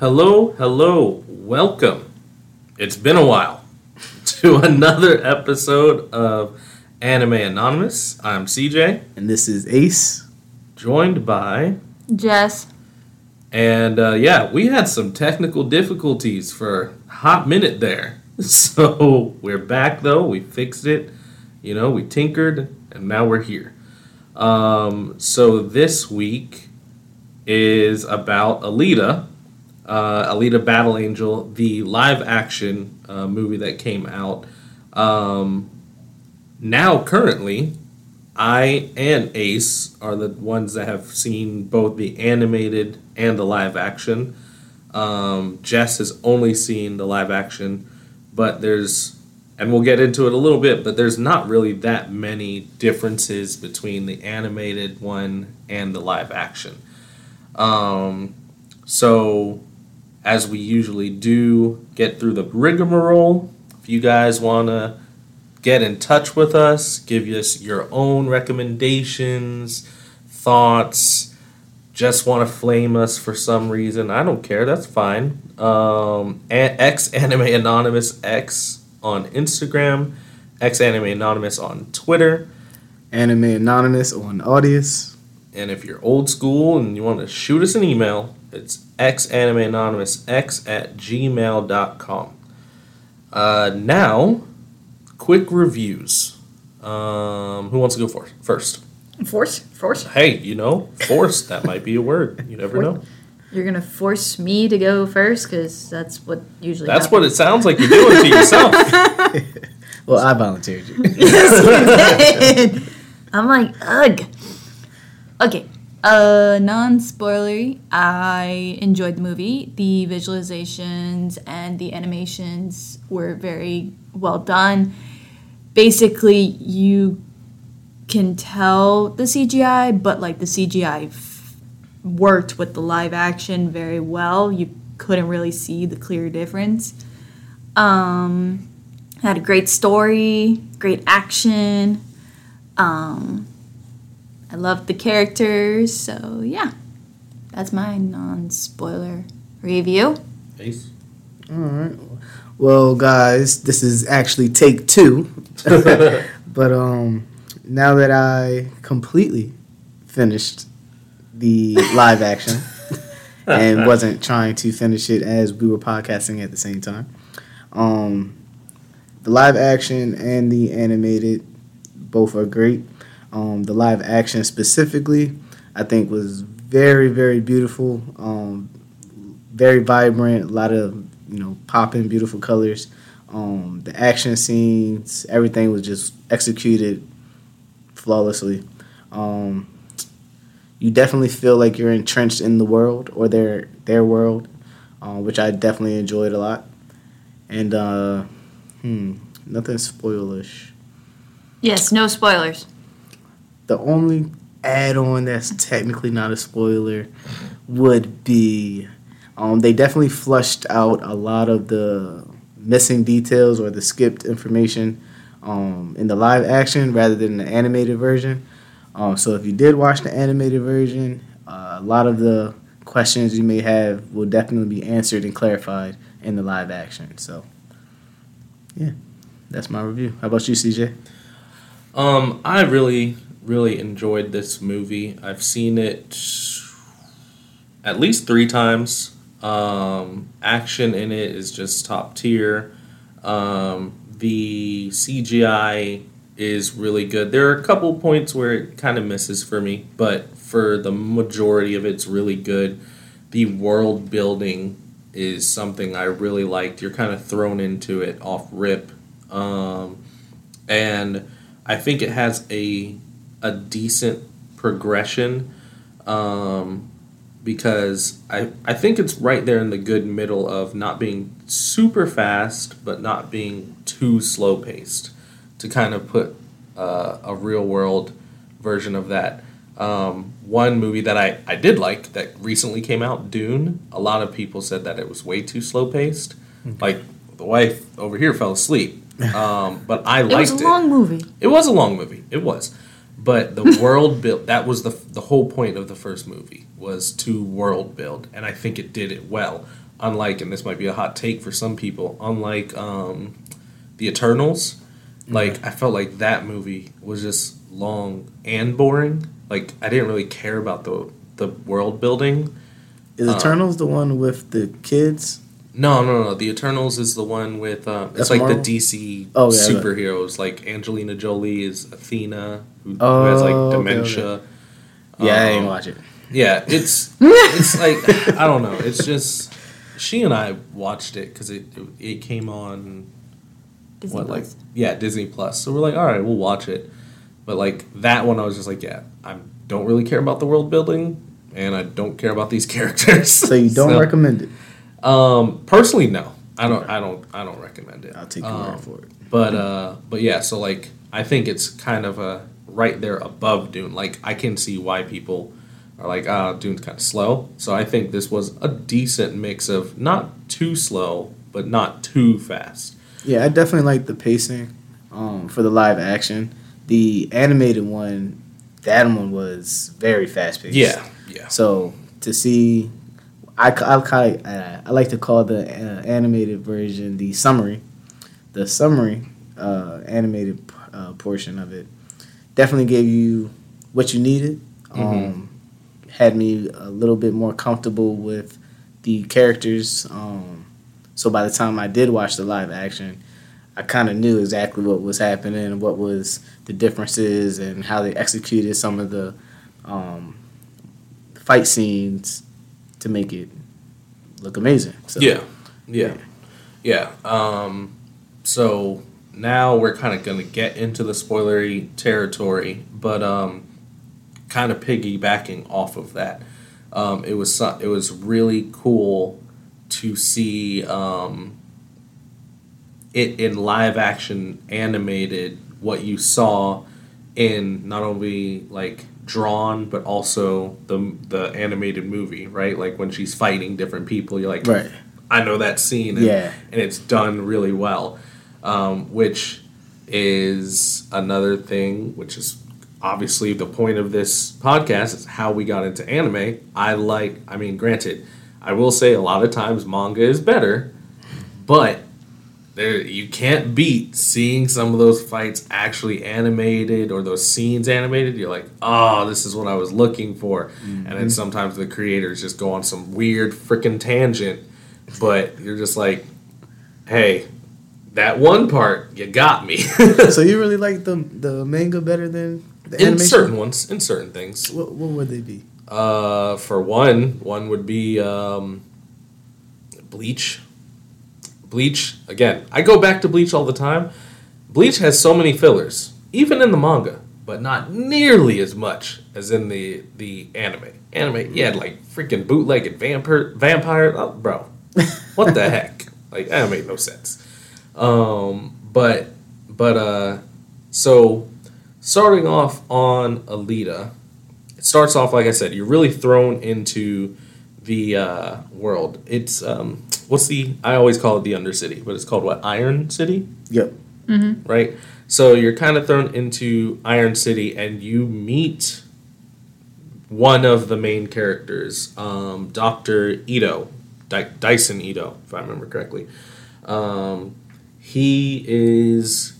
Hello, hello, welcome. It's been a while to another episode of Anime Anonymous. I'm CJ, And this is Ace. joined by, Jess. and uh, yeah, we had some technical difficulties for a hot minute there. So we're back though, we fixed it, you know, we tinkered, and now we're here. Um, so this week is about Alita, uh, Alita Battle Angel, the live action uh, movie that came out. Um, now, currently, I and Ace are the ones that have seen both the animated and the live action. Um, Jess has only seen the live action, but there's, and we'll get into it a little bit, but there's not really that many differences between the animated one and the live action. Um, so, as we usually do, get through the rigmarole. If you guys want to get in touch with us, give us your own recommendations, thoughts, just want to flame us for some reason, I don't care. That's fine. Um, X Anime Anonymous X on Instagram, X Anime Anonymous on Twitter. Anime Anonymous on Audius. And if you're old school and you want to shoot us an email, it's xanimeanonymousx at gmail.com. Uh, now, quick reviews. Um, who wants to go for first? Force? Force? Hey, you know, force, that might be a word. You never know. You're going to force me to go first because that's what usually That's what it sounds like you're doing to yourself. Well, I volunteered you. I'm like, ugh. Okay. Uh, non spoilery. I enjoyed the movie. The visualizations and the animations were very well done. Basically, you can tell the CGI, but like the CGI f- worked with the live action very well. You couldn't really see the clear difference. Um, had a great story, great action. Um, I loved the characters, so yeah, that's my non-spoiler review. Ace. All right. Well, guys, this is actually take two. but um, now that I completely finished the live action and wasn't trying to finish it as we were podcasting at the same time, um, the live action and the animated both are great. Um, the live action specifically, I think, was very, very beautiful. Um, very vibrant, a lot of you know popping, beautiful colors. Um, the action scenes, everything was just executed flawlessly. Um, you definitely feel like you're entrenched in the world or their their world, uh, which I definitely enjoyed a lot. And uh, hmm, nothing spoilish. Yes, no spoilers. The only add-on that's technically not a spoiler would be um, they definitely flushed out a lot of the missing details or the skipped information um, in the live action rather than the animated version. Um, so if you did watch the animated version, uh, a lot of the questions you may have will definitely be answered and clarified in the live action. So, yeah, that's my review. How about you, CJ? Um, I really, really enjoyed this movie. I've seen it at least three times. Um, action in it is just top tier. Um, the CGI is really good. There are a couple points where it kind of misses for me, but for the majority of it, it's really good. The world building is something I really liked. You're kind of thrown into it off rip. Um, and I think it has a a decent progression um, because I I think it's right there in the good middle of not being super fast but not being too slow paced to kind of put uh, a real world version of that. Um, one movie that I, I did like that recently came out, Dune. A lot of people said that it was way too slow paced. Like the wife over here fell asleep, um, but I liked It liked was a long movie. it was a long movie. It was. But the world build that was the the whole point of the first movie was to world build, and I think it did it well. Unlike, and this might be a hot take for some people, unlike um, the Eternals, like I felt like that movie was just long and boring. Like I didn't really care about the the world building. Is Uh, Eternals the one with the kids? No, no, no. The Eternals is the one with uh, it's That's like Marvel? the DC Oh, yeah, superheroes. Like Angelina Jolie is Athena, who, who Oh, has like okay, dementia. Yeah, I Um, ain't watch it. Yeah, it's it's like I don't know. It's just she and I watched it because it, it it came on Disney what like Plus. yeah Disney Plus. So we're like, all right, we'll watch it. But like that one, I was just like, yeah, I don't really care about the world building, and I don't care about these characters. So you don't So, recommend it? Um, personally, no, I don't. I don't. I don't recommend it. I'll take your Um, word for it. But uh, but yeah, so like I think it's kind of a right there above Dune. Like I can see why people are like, ah, Dune's kind of slow. So I think this was a decent mix of not too slow, but not too fast. Yeah, I definitely like the pacing um, for the live action. The animated one, that one was very fast paced. Yeah, yeah, So to see, I, I, ca- uh, I like to call the uh, animated version the summary. The summary uh, animated uh, portion of it definitely gave you what you needed. Um, had me a little bit more comfortable with the characters. Um, so by the time I did watch the live action, I kind of knew exactly what was happening and what was the differences and how they executed some of the um, fight scenes to make it look amazing. So, yeah, yeah, yeah. Um, so now we're kind of gonna get into the spoilery territory, but um, kind of piggybacking off of that, um, it was it was really cool to see um, it in live action animated what you saw in not only like drawn but also the the animated movie right like when she's fighting different people you're like Right. I know that scene and, Yeah. and it's done really well um, which is another thing which is obviously the point of this podcast is how we got into anime I like I mean granted I will say a lot of times manga is better but there you can't beat seeing some of those fights actually animated or those scenes animated. You're like, oh, this is what I was looking for. And then sometimes the creators just go on some weird freaking tangent, but you're just like, hey, that one part, you got me. so you really like the the manga better than the in animation? certain ones, in certain things. What, what would they be? Uh, for one, one would be um, Bleach. Bleach again. I go back to Bleach all the time. Bleach has so many fillers, even in the manga, but not nearly as much as in the the anime. Anime, you had like freaking bootlegged vampire vampire. Oh, bro, what the heck? Like that made no sense. Um, but but uh, so starting off on Alita, it starts off like I said. You're really thrown into the uh, world. It's um, what's the? I always call it the Undercity, but it's called what? Iron City, Yep. right? So you're kind of thrown into Iron City, and you meet one of the main characters, um, Doctor Ido, Dy- Dyson Ido, if I remember correctly. Um, he is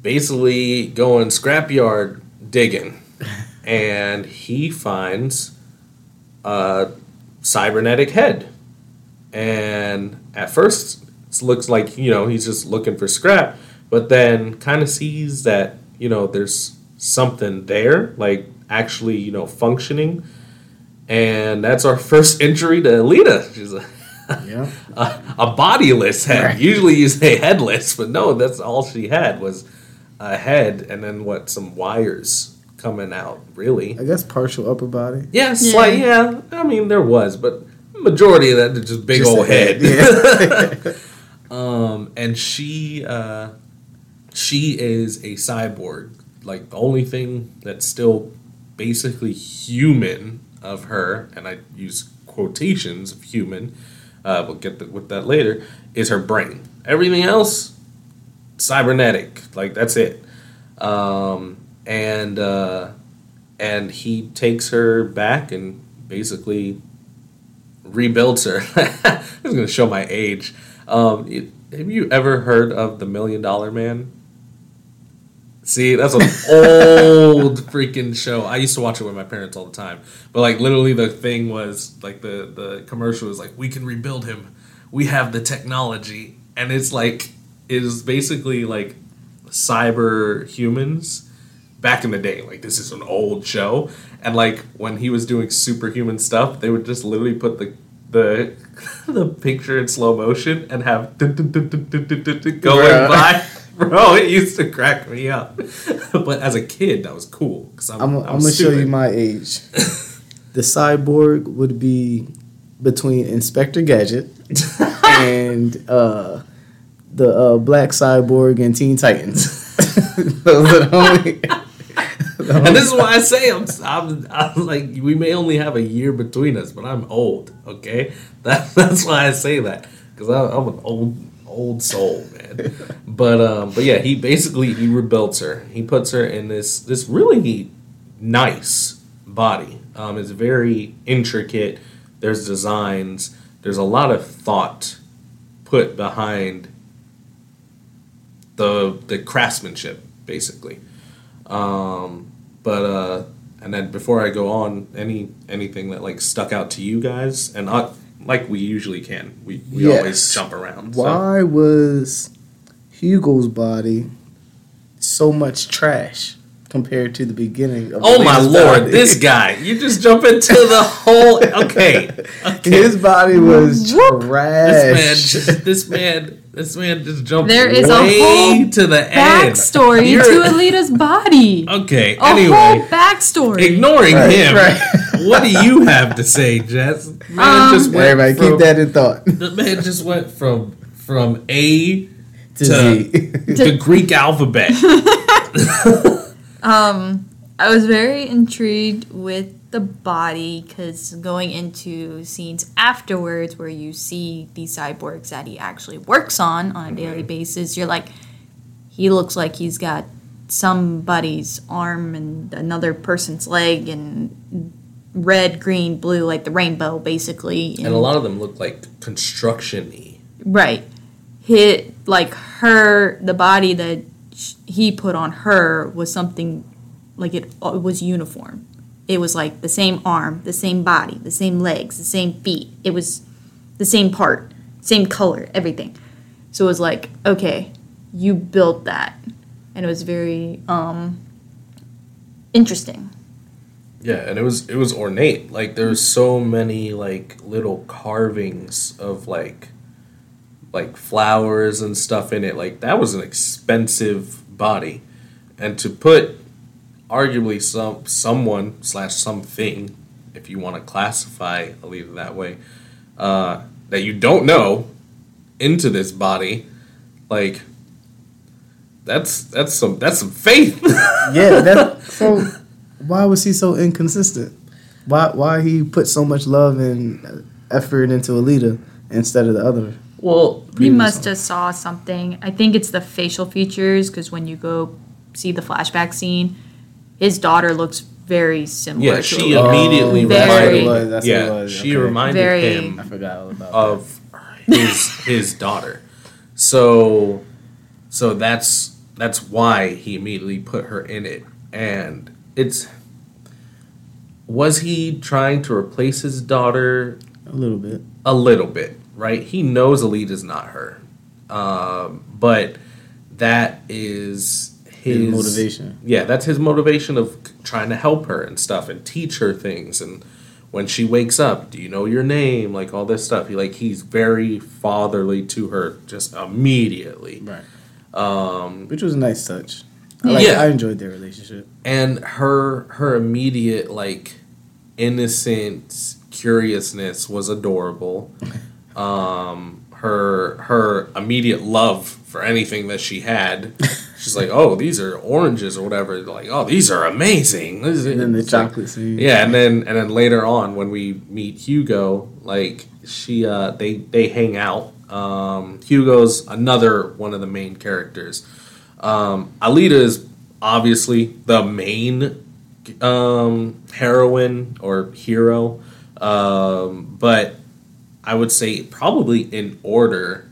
basically going scrapyard digging, and he finds a cybernetic head. And at first, it looks like you know he's just looking for scrap, but then kind of sees that you know there's something there, like actually you know functioning. And that's our first entry to Alita. She's a Yeah. a, a bodiless head. Right. Usually you say headless, but no, that's all she had was a head and then what some wires coming out. Really? I guess partial upper body. Yeah, Yeah. like yeah. I mean, there was, but majority of that is just big Just old a head, head. um, and she uh, she is a cyborg. Like the only thing that's still basically human of her, and I use quotations of human. Uh, we'll get the, with that later. Is her brain? Everything else, cybernetic. Like that's it. Um, and uh, and he takes her back and basically rebuilds her. I was going to show my age. Um, have you ever heard of the Million Dollar Man? See, that's an old freaking show. I used to watch it with my parents all the time. But like literally the thing was like the the commercial was like we can rebuild him. We have the technology and it's like it is basically like cyber humans back in the day. Like this is an old show and like when he was doing superhuman stuff, they would just literally put the the the picture in slow motion and have going by. Bro, it used to crack me up. but as a kid, that was cool because I'm, I'm, I'm, I'm gonna show you my age. the cyborg would be between Inspector Gadget and uh, the uh, Black Cyborg and Teen Titans. Those are the only. the and this is why I say I'm, I'm, I'm like we may only have a year between us, but I'm old. Okay, that, that's why I say that because I'm an old old soul, man. but um, but yeah, he basically he rebuilds her. He puts her in this this really nice body. Um, it's very intricate. There's designs. There's a lot of thought put behind the the craftsmanship, basically. Um, but uh, and then before I go on, any anything that like stuck out to you guys, and I, like we usually can, we, we Yes. always jump around. so- Why was Hugo's body so much trash compared to the beginning of Oh my lord, body? this guy! You just jump into the whole. Okay, okay. His body was Whoop. trash. This man, just, this man, this man just jumped There is a way whole to the end. Backstory You're- to Alita's body. Okay, A anyway, whole backstory. ignoring Right, him, right. what do you have to say, Jess? Man Um, just went Everybody from, keep that in thought. The man just went from from A To to the Greek alphabet. Um, I was very intrigued with the body because going into scenes afterwards where you see these cyborgs that he actually works on on a daily basis, you're like, he looks like he's got somebody's arm and another person's leg and red, green, blue, like the rainbow, basically. and a lot of them look like construction-y. Right. Hit like her the body that sh- he put on her was something like it, it was uniform. It was like the same arm, the same body, the same legs, the same feet. It was the same part, same color, everything. So it was like, okay, you built that. And it was very um interesting. Yeah, and it was it was ornate. Like there's so many like little carvings of like like flowers and stuff in it. Like that was an expensive body, and to put arguably some someone slash something, if you want to classify Alita that way, uh, that you don't know into this body, like that's that's some that's some faith. yeah, that, so why was he so inconsistent? Why why he put so much love and effort into Alita instead of the other? Well, He must have saw something. I think it's the facial features because when you go see the flashback scene, his daughter looks very similar. Yeah, to she Alita. immediately oh, Very- That's what reminded. That's yeah, what it was. she okay. reminded Very- him I forgot all about of his his daughter. So, so that's that's why he immediately put her in it, and it's. Was he trying to replace his daughter a little bit. a little bit, right? He knows Alita's not her, um, but that is his, His motivation. Yeah, that's his motivation of trying to help her and stuff and teach her things. And when she wakes up, do you know your name? Like all this stuff. He like he's very fatherly to her just immediately. Right. Um, Which was a nice touch. I, like, Yeah. I enjoyed their relationship. and her her immediate like innocent curiousness was adorable um her her immediate love for anything that she had. She's like oh these are oranges or whatever. Like oh these are amazing. This is- And then the it's like- scene. yeah and then and then later on when we meet hugo like she uh they they hang out. Um hugo's another one of the main characters. Um alita is obviously the main um, heroine or hero, um, but I would say probably in order.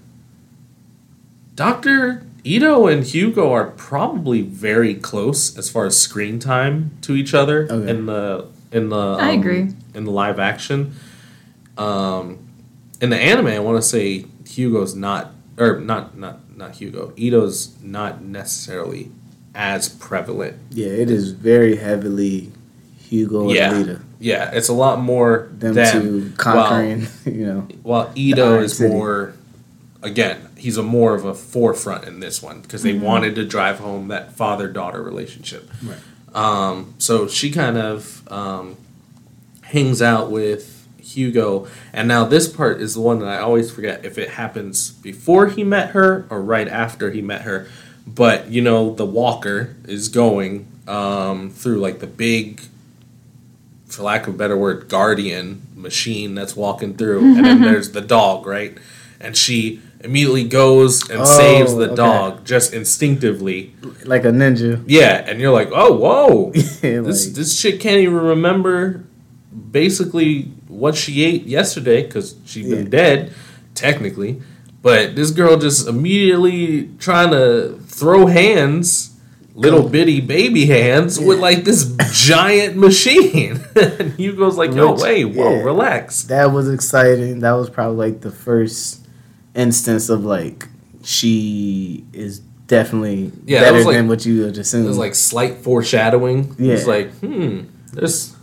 Doctor Ido and Hugo are probably very close as far as screen time to each other Okay. in the in the. I um, agree. in the live action. Um, in the anime, I want to say Hugo's not, or not, not, not Hugo. Ido's not necessarily as prevalent. Yeah, it is very heavily Hugo Yeah. and Lita. Yeah, it's a lot more Them, them. two conquering, you know. While, while Ido is City. more, again, he's a more of a forefront in this one because they wanted to drive home that father daughter relationship. Right. Um, so she kind of um, hangs out with Hugo, and now this part is the one that I always forget if it happens before he met her or right after he met her. But you know, the walker is going um, through like the big, for lack of a better word, guardian machine that's walking through, and then there's the dog, right? And she immediately goes and Oh, saves the okay. dog just instinctively. Like a ninja. Yeah, and you're like, oh, whoa, Yeah, this like- this chick can't even remember basically what she ate yesterday because she's been dead, technically. But this girl just immediately trying to throw hands, little bitty baby hands, with like this giant machine. and Hugo's like, yo, Which- wait, whoa, yeah. relax. That was exciting. That was probably like the first instance of like she is definitely Yeah, better like- than what you would assume. It was like slight foreshadowing. Yeah. It's like, hmm, there's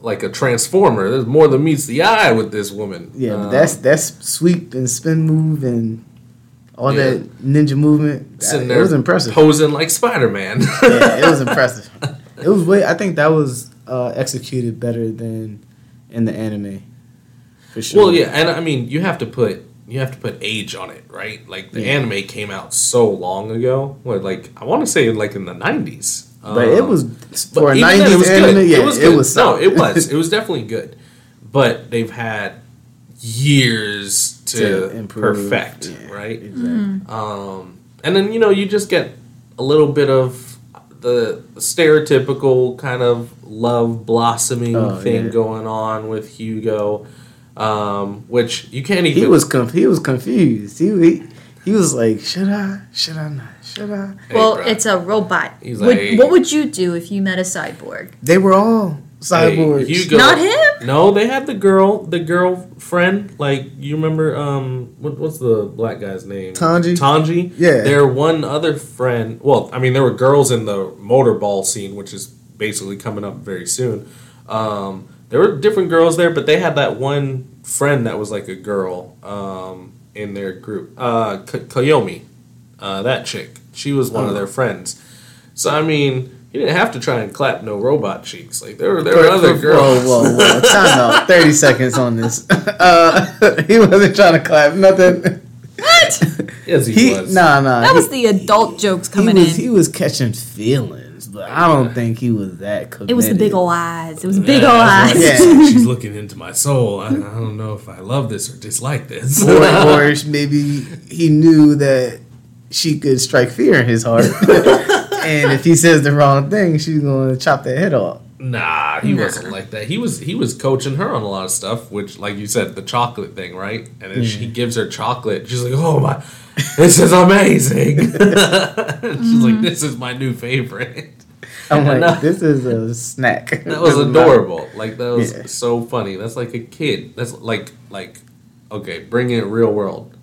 like a transformer. There's more than meets the eye with this woman. yeah, Um, but that's that's sweep and spin move and all Yeah. that ninja movement. Sitting it there was impressive. posing like Spider Man. yeah, it was impressive. It was way. I think that was uh, executed better than in the anime, for sure. well, yeah, and I mean, you have to put you have to put age on it, right? Like the Yeah. anime came out so long ago. What, like I want to say, like in the nineties. but it was for a nineties anime. Yeah, it was it was. no, it was. It was definitely good. But they've had years to, To improve, perfect, yeah. right? exactly. Um, and then you know you just get a little bit of the stereotypical kind of love blossoming Oh, thing yeah. going on with Hugo, um, which you can't even. He was conf- he was confused. He, he he was like, should I? Should I not? Should I? Hey, well, bruh. it's a robot. He's Would- like- what would you do if you met a cyborg? They were all Hey. Hugo- Not him? No, they had the girl, the girlfriend. Like you remember, um, what, what's the black guy's name? Tanji? Tanji. Yeah. Their one other friend. Well, I mean, there were girls in the motorball scene, which is basically coming up very soon. Um, there were different girls there, but they had that one friend that was like a girl um, in their group. Uh, K- Koyomi, uh, that chick. She was one of Oh. their friends. So I mean, he didn't have to try and clap no robot cheeks. Like there were there were other girls. Whoa, whoa, whoa! Time out. Thirty seconds on this. Uh, he wasn't trying to clap nothing. What? Yes, he, He was. nah nah. That he, was the adult jokes he coming was in. he was catching feelings, but I don't think he was that. Committed. it was the big ol' eyes. It was big Yeah, ol' eyes. right. Yeah. She's looking into my soul. I, I don't know if I love this or dislike this. or, or maybe he knew that she could strike fear in his heart, and if he says the wrong thing, she's going to chop that head off. nah, he Nah. wasn't like that. He was he was coaching her on a lot of stuff, which, like you said, the chocolate thing, right? And then she gives her chocolate. She's like, "Oh my, this is amazing." she's like, "This is my new favorite." I'm And like, that- this is a snack. That was This is not- adorable. Like that was Yeah. so funny. That's like a kid. That's like like okay, bring it real world.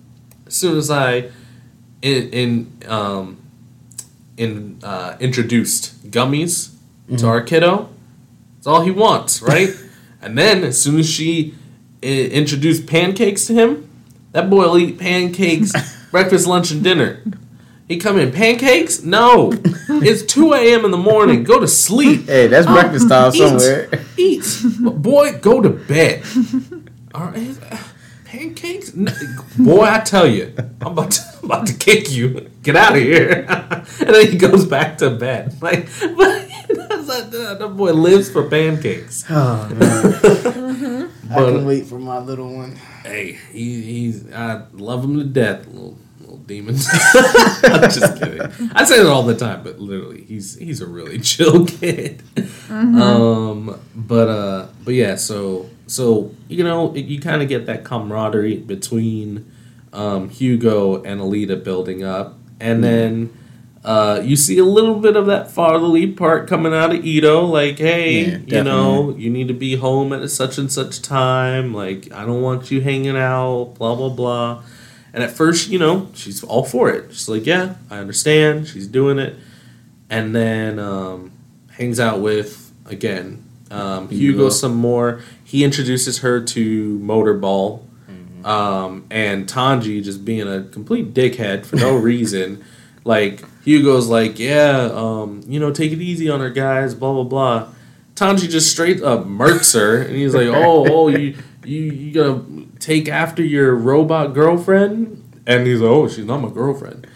As soon as I in in um in uh, introduced gummies Mm-hmm. to our kiddo, it's all he wants, right? and then as soon as she I- introduced pancakes to him, that boy will eat pancakes breakfast, lunch, and dinner. He come in pancakes? No, it's two a.m. in the morning. Go to sleep. Hey, that's breakfast time Eat. somewhere. Eat. Boy, go to bed. All right. Pancakes? Boy, I tell you, I'm about to, I'm about to kick you. Get out of here. and then he goes back to bed. Like, but that's not, that, that boy lives for pancakes. Oh man, I But- can wait for my little one. Hey, he, he's I love him to death, little, little devil demons. I'm just kidding. I say that all the time, but literally, he's he's a really chill kid. Um, but uh, but yeah, so so you know, you kind of get that camaraderie between um, Hugo and Alita building up, and then. Uh, you see a little bit of that fatherly part coming out of Ido, like, hey, Yeah, you know, you need to be home at such and such time. Like, I don't want you hanging out, blah, blah, blah. And at first, you know, she's all for it. She's like, yeah, I understand. She's doing it. And then um, hangs out with, again, um, Hugo. Hugo. some more. He introduces her to Motorball. Um, and Tanji just being a complete dickhead for no reason. Like, Hugo's like, yeah, um, you know, take it easy on her, guys, blah, blah, blah. Tanji just straight up murks her, and he's like, oh, oh, you, you, you gonna take after your robot girlfriend? And he's like, oh, she's not my girlfriend.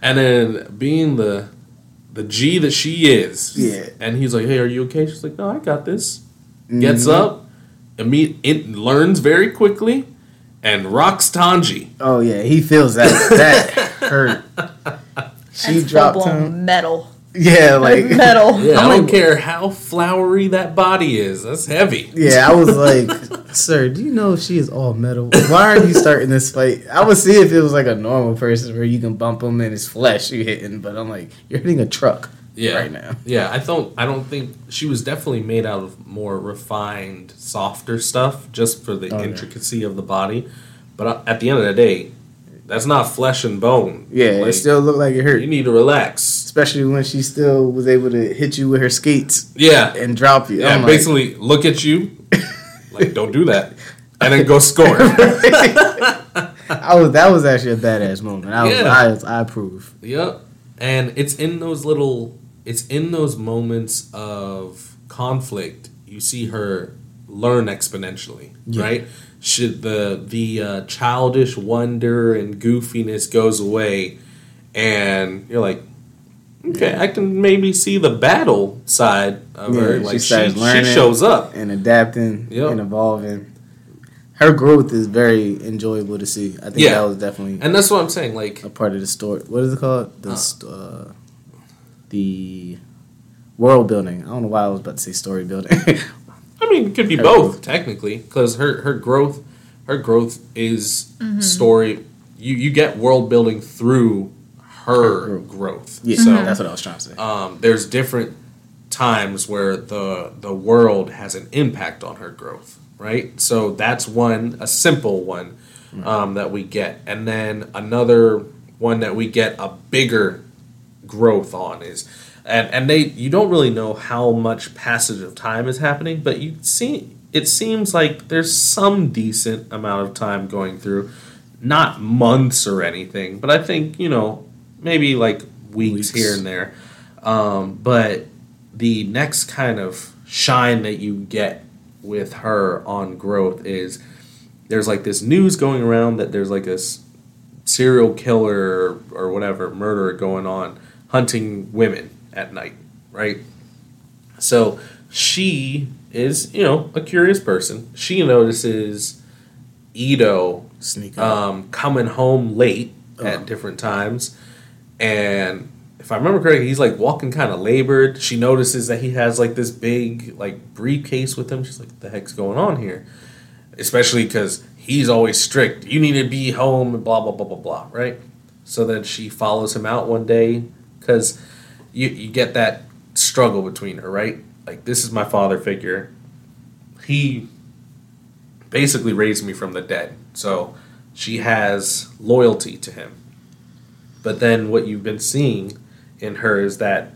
And then being the the G that she is, Yeah. And he's like, hey, are you okay? She's like, no, I got this. Gets Mhm. up, imme- it learns very quickly, and rocks Tanji. Oh yeah, he feels that. That hurt. She That's dropped full-blown him. metal. Yeah, like metal. Yeah, I don't care how flowery that body is. That's heavy. Yeah, I was like, sir, do you know she is all metal? Why are you starting this fight? I would see if it was like a normal person where you can bump him and his flesh you hitting, but I'm like, you're hitting a truck Yeah. right now. Yeah, I don't. I don't think she was definitely made out of more refined, softer stuff, just for the Oh, yeah. intricacy of the body. But uh, at the end of the day, that's not flesh and bone. Yeah, Like, it still looked like it hurt, You need to relax. especially when she still was able to hit you with her skates Yeah, and drop you. yeah. Like, basically, look at you, like don't do that, and then go score. I was that was actually a badass moment. I was, Yeah. I, was, I approve. Yep. And it's in those little it's in those moments of conflict you see her learn exponentially, Yeah. right? Should the the uh, childish wonder and goofiness goes away and you're like okay, I can maybe see the battle side of her. Yeah, she Like she, she, learning. shows up. and adapting Yep. and evolving. Her growth is very enjoyable to see. I think Yeah. that was definitely And that's what I'm saying. Like a part of the story. What is it called? The Uh. st- uh, the world building. I don't know why I was about to say story building. I mean, it could be Her both growth. technically, because her her growth, her growth is Mm-hmm. story. You you get world building through her, Her growth. yeah, So that's what I was trying to say. um, there's different times where the the world has an impact on her growth, right? So that's one a simple one um, that we get, and then another one that we get a bigger growth on is and and they you don't really know how much passage of time is happening but you see it seems like there's some decent amount of time going through. Not months or anything but i think you know maybe like weeks, Weeks. here and there. Um, but the next kind of shine that you get with her on growth is there's like this news going around that there's like this serial killer or whatever murder going on hunting women at night, right? So she is, you know, a curious person. She notices Ido um, coming home late Oh. at different times, and if I remember correctly, he's like walking kind of labored. She notices that he has like this big like briefcase with him. She's like, "What the heck's going on here?" Especially because he's always strict. You need to be home and blah blah blah blah blah. Right. So then she follows him out one day because you you get that struggle between her, right? Like this is my father figure. He basically raised me from the dead. So she has loyalty to him. But then what you've been seeing in her is that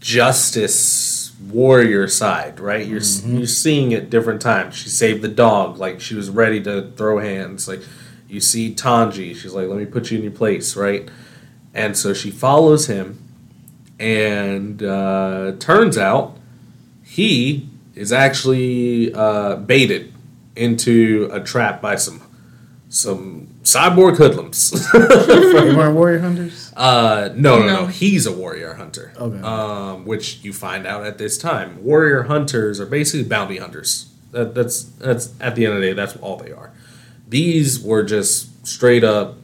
justice warrior side, right? You're s mm-hmm. you're seeing it different times. She saved the dog, like she was ready to throw hands. Like you see Tanji, she's like, "Let me put you in your place," right? And so she follows him, and uh, turns out he is actually uh, baited into a trap by some some cyborg hoodlums. they weren't warrior hunters. uh, no, no, no, No. He's a warrior hunter. Okay. Um, which you find out at this time. Warrior hunters are basically bounty hunters. That, that's that's at the end of the day, that's all they are. These were just straight up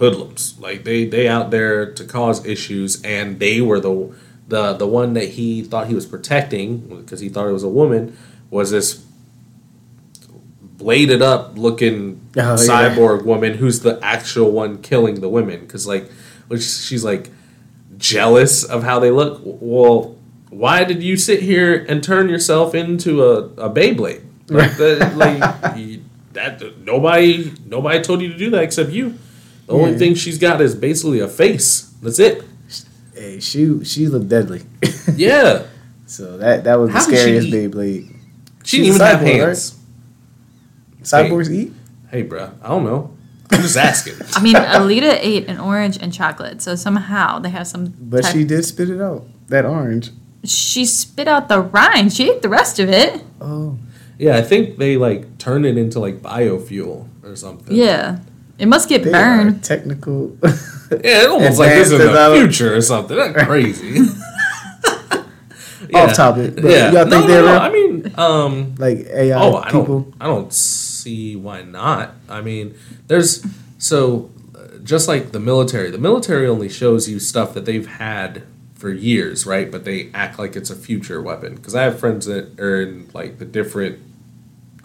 hoodlums. Like they they out there to cause issues, and they were the the the one that he thought he was protecting because he thought it was a woman was this bladed up looking Oh, yeah. cyborg woman who's the actual one killing the women because like which she's like jealous of how they look well why did you sit here and turn yourself into a, a Beyblade like, that, like you- that nobody nobody told you to do that except you the only Yeah. thing she's got is basically a face that's it Hey, she she looked deadly. yeah so that that was How the did she scariest eat? Beyblade. she She's didn't even a have cyborg, hands Cyborgs eat. hey bruh I don't know I'm just asking I mean, Alita ate an orange and chocolate, so somehow they have some. But type- she did spit it out. That orange. she spit out the rind. She ate the rest of it. Oh. Yeah, I think they like turn it into like biofuel or something. Yeah, it must get They are burned. technical. Yeah, it almost like this is Advanced the future or something. That's crazy. Off topic, but yeah. y'all no, think no, they're no. real? I mean, um, like AI oh, I people. don't, I don't see why not. I mean, there's so uh, just like the military. The military only shows you stuff that they've had for years, right? But they act like it's a future weapon. Because I have friends that are in like the different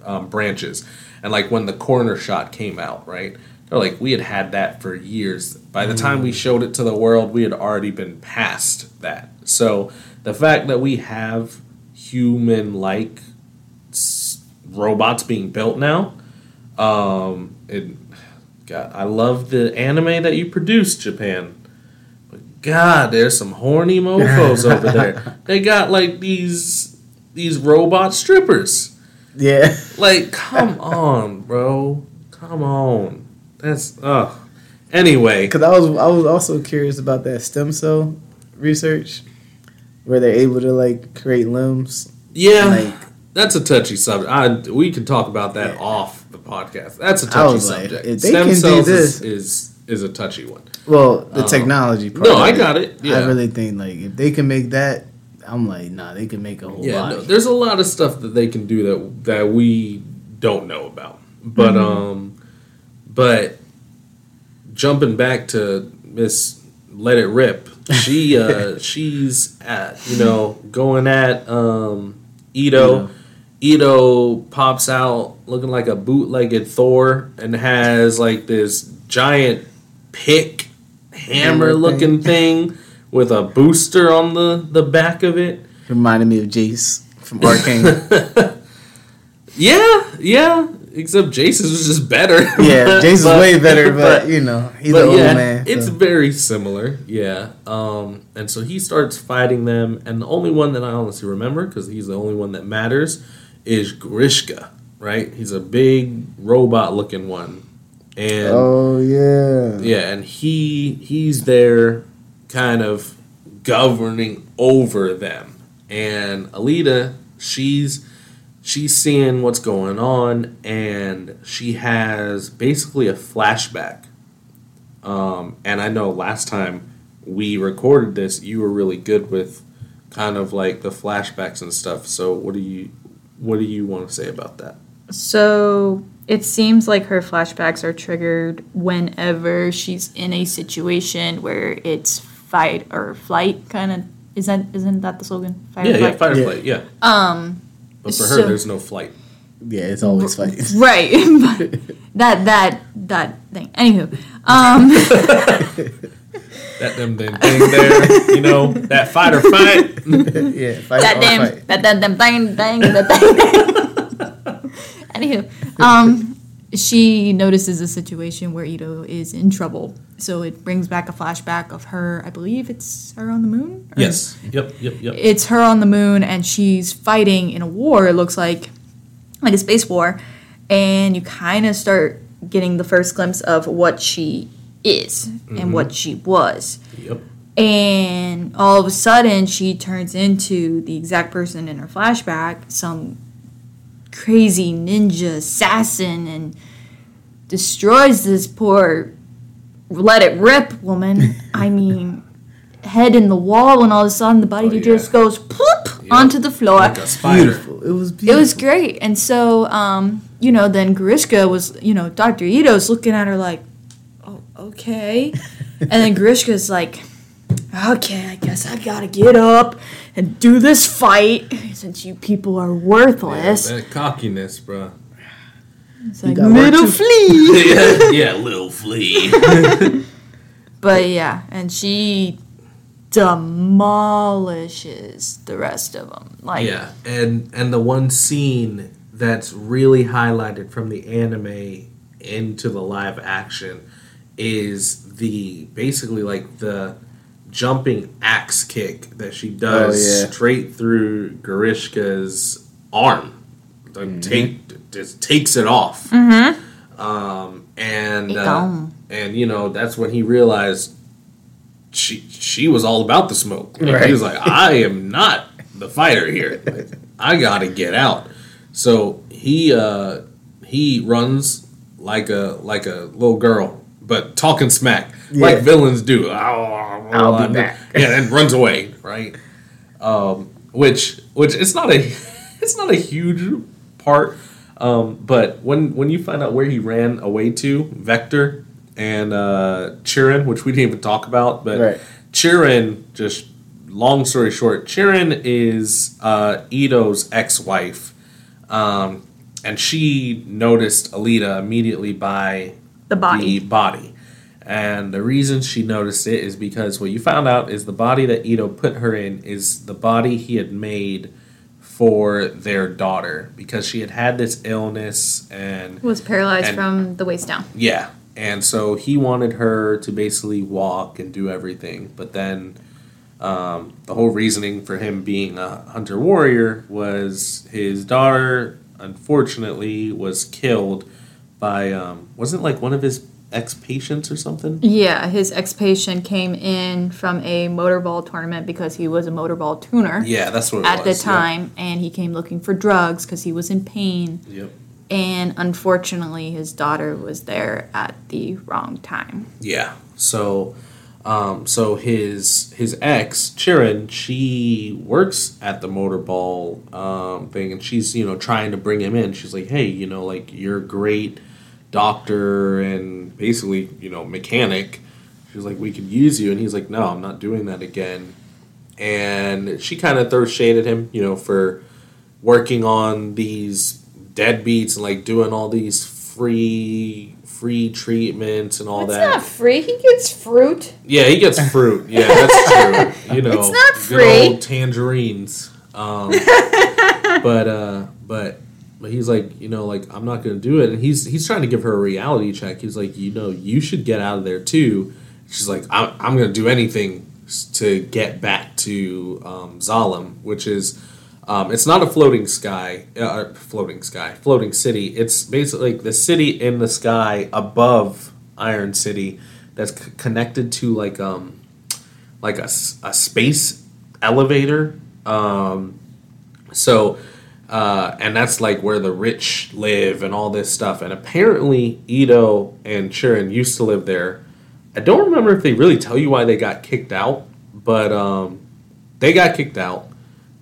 um, branches, and like when the corner shot came out, right? They're like, we had had that for years. By the time we showed it to the world, we had already been past that. So the fact that we have human-like s- robots being built now, um, it, God, I love the anime that you produced, Japan. But God, there's some horny mofo's over there. They got like these these robot strippers. Yeah. Like, come on, bro. Come on. That's ugh. Anyway, Because I was I was also curious about that stem cell research, where they're able to like create limbs. yeah, Like that's a touchy subject. I, we can talk about that Yeah. off the podcast. That's a touchy was like, subject. Stem cells this- is, is is a touchy one. well, the Um, technology part. No, I got it. Yeah. I really think like if they can make that, I'm like, nah, they can make a whole Yeah, body. no, there's a lot of stuff that they can do that that we don't know about. But Mm-hmm. um, but jumping back to Miss Let It Rip, she uh she's at you know going at um Ido. Ido pops out looking like a bootlegged Thor and has like this giant pick hammer Hammer looking thing with a booster on the the back of it. Reminded me of Jayce from Arcane. Yeah, yeah. Except Jayce's was just better. yeah, But- way better, but, you know he's but an old yeah, man. it's so. very similar. Yeah. Um, and so he starts fighting them, and the only one that I honestly remember, because he's the only one that matters, is Grewishka. Right? He's a big robot-looking one, and oh yeah. yeah, and he he's there, kind of governing over them. And Alita, she's she's seeing what's going on, and she has basically a flashback. Um, and I know last time we recorded this, you were really good with kind of like the flashbacks and stuff. So what do you what do you want to say about that? So it seems like her flashbacks are triggered whenever she's in a situation where it's fight or flight kind of. Is that isn't that the slogan? Fight or yeah, yeah, fight or Yeah. flight, yeah. Um, But for her, there's no flight. Yeah, it's always fighting. right. That that that thing. Anywho, um, that them them thing there, you know, that fight or fight. yeah, fight that or damn fight. that that damn thing thing that thing. Anywho, um, she notices a situation where Ito is in trouble, so it brings back a flashback of her. I believe it's her on the moon. Or- yes. Yep. Yep. Yep. it's her on the moon, and she's fighting in a war. It looks like like a space war, and you kind of start getting the first glimpse of what she is and what mm-hmm. she was. Yep. And all of a sudden, she turns into the exact person in her flashback, some crazy ninja assassin, and destroys this poor let it rip woman. I mean, head in the wall, and all of a sudden, the body Oh, yeah. just goes ploop Yep. onto the floor. Like a spider. Beautiful. It was It was great. And so, um, you know, then Grewishka was, you know, Dr. Ido's looking at her like, oh, okay. and then Grewishka's like, okay, I guess I gotta get up and do this fight since you people are worthless. that cockiness, bro. It's like, got little too." flea. yeah, yeah, little flea. But yeah, and she demolishes the rest of them. Like, yeah, and and the one scene that's really highlighted from the anime into the live action is the basically like the jumping axe kick that she oh, does Oh, yeah. straight through Grewishka's arm. The mm-hmm. take just takes it off. Um, and uh, and you know that's when he realized she she was all about the smoke. Like, Right. He was like, I am not the fighter here. Like, I gotta get out. So he uh, he runs like a like a little girl, but talking smack like villains do. I'll, I'll be back. Yeah, and runs away. Right. Um, which which it's not a it's not a huge part. Um, but when when you find out where he ran away to, Vector and uh, Chiren, which we didn't even talk about, but Right. Chiren, just long story short, Chiren is uh, Ido's ex-wife, um, and she noticed Alita immediately by The body. the body. And the reason she noticed it is because what you found out is the body that Ido put her in is the body he had made for their daughter because she had had this illness and was paralyzed And- from the waist down. yeah. And so he wanted her to basically walk and do everything. But then um, the whole reasoning for him being a hunter warrior was his daughter, unfortunately, was killed by, um, wasn't like one of his ex patients or something? Yeah, his ex patient came in from a motorball tournament because he was a motorball tuner Yeah, that's what it at the was. time, and he came looking for drugs because he was in pain. Yep. And unfortunately, his daughter was there at the wrong time. Yeah. So, um, so his his ex Chiren, she works at the motorball um, thing, and she's you know trying to bring him in. She's like, hey, you know, like you're great doctor and basically you know mechanic. She's like, we could use you, and he's like, no, I'm not doing that again. And she kind of throws shade at him, you know, for working on these deadbeats and like doing all these free free treatments and all that. It's not free. He gets fruit. Yeah, he gets fruit. Yeah, that's true. You know, It's not good free. old tangerines. Um, but uh, but but he's like, you know, like I'm not gonna do it, and he's he's trying to give her a reality check. He's like, you know, you should get out of there too. She's like, I'm I'm gonna do anything to get back to um, Zalem, which is. Um, it's not a floating sky, uh, floating sky, floating city. It's basically like the city in the sky above Iron City that's c- connected to like um like a, a space elevator. Um, so uh, and that's like where the rich live and all this stuff. And apparently Ido and Chiren used to live there. I don't remember if they really tell you why they got kicked out, but um, they got kicked out,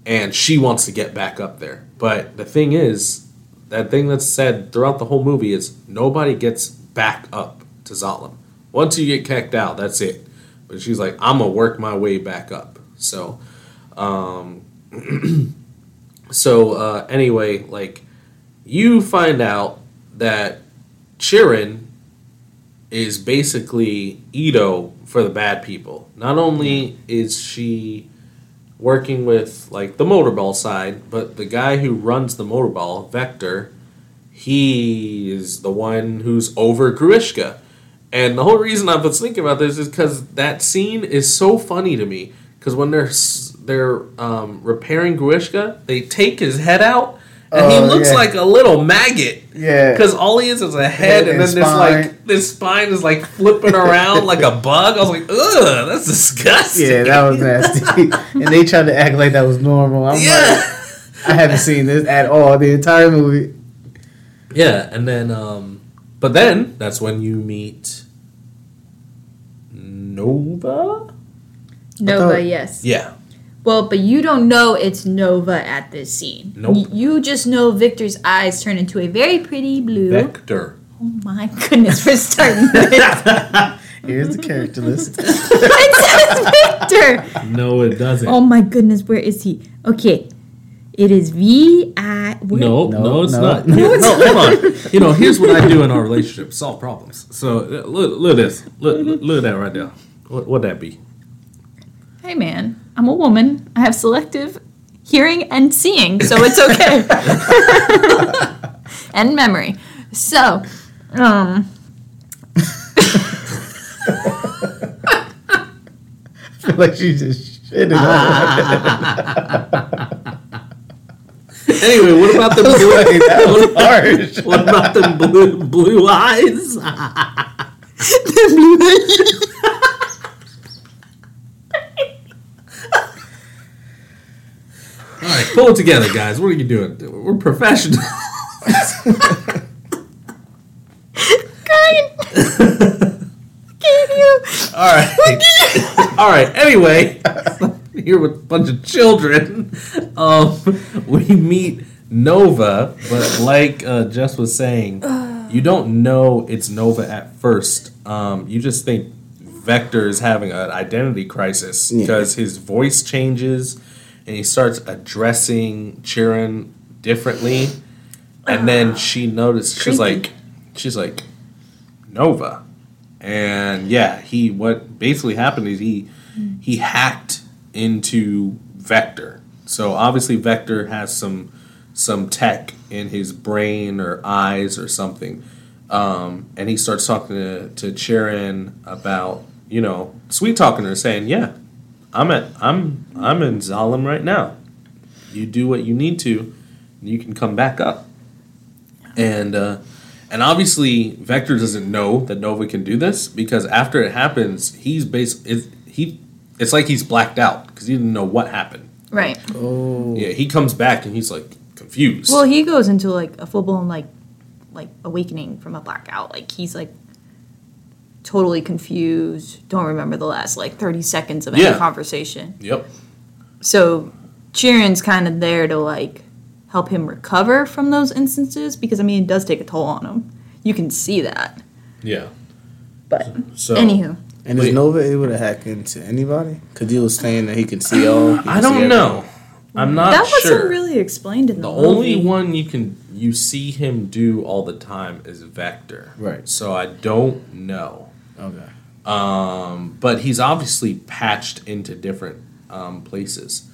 and she wants to get back up there. But the thing is, that thing that's said throughout the whole movie is nobody gets back up to Zalem. Once you get kicked out, that's it. But she's like, I'm gonna work my way back up. So, um, so uh, anyway, like you find out that Chiren is basically Ido for the bad people. Not only is she working with like the motorball side, but the guy who runs the motorball, Vector, he is the one who's over Grewishka. And the whole reason I was thinking about this is because that scene is so funny to me. Because when they're they're um, repairing Grewishka, they take his head out, and he Oh, looks yeah. like a little maggot. Yeah. Because all he is is a head, Head and, and then this spine. like this spine is like flipping around like a bug. I was like, ugh, that's disgusting. Yeah, that was nasty. and they tried to act like that was normal. I'm like, yeah. I haven't seen this at all. The entire movie. Yeah, and then um but then that's when you meet Nova? Nova, thought- yes. Yeah. Well, but you don't know it's Nova at this scene. Nope. Y- you just know Victor's eyes turn into a very pretty blue. Vector. oh my goodness, we're starting this. Here's the character list. it says Victor. No, it doesn't. Oh my goodness, where is he? Okay, it is V I. No, no, No, it's no. not. no, hold on. You know, here's what I do in our relationship: solve problems. So uh, look, look at this. Look, look, look at that right there. What would that be? Hey man, I'm a woman. I have selective hearing and seeing, so it's okay. and memory. So, um, I feel like she just shitted on Anyway, what about the blue? Like, that was harsh. what about the blue blue eyes? All right, pull it together, guys. What are you doing? We're professionals. can you? All right. All right. Anyway, here with a bunch of children, um, we meet Nova, but like uh, Jess was saying, you don't know it's Nova at first. Um, you just think Vector is having an identity crisis Yeah. because his voice changes and he starts addressing Chiren differently. And then she noticed she's like she's like Nova. And yeah, he what basically happened is he he hacked into Vector. So obviously Vector has some some tech in his brain or eyes or something. Um, and he starts talking to, to Chiren about, you know, sweet talking her, saying, Yeah, I'm at I'm I'm in Zalem right now. You do what you need to, and you can come back up. And uh and obviously Vector doesn't know that Nova can do this because after it happens, he's bas it, he it's like he's blacked out because he didn't know what happened. Right. Oh. Yeah, he comes back and he's like confused. Well, he goes into like a full blown like like awakening from a blackout. Like he's like totally confused. Don't remember the last like thirty seconds of any Yeah. conversation. yep. So Chiren's kind of there to like help him recover from those instances because I mean it does take a toll on him. You can see that. Yeah. But So anywho, And Wait. is Nova able to hack into anybody? Because he was saying that he can see all. he can I see don't everything. know. I'm not that wasn't sure. really explained in the, the only movie. one you can you see him do all the time is Vector. Right. So I don't know. Okay. Um, but he's obviously patched into different um, places.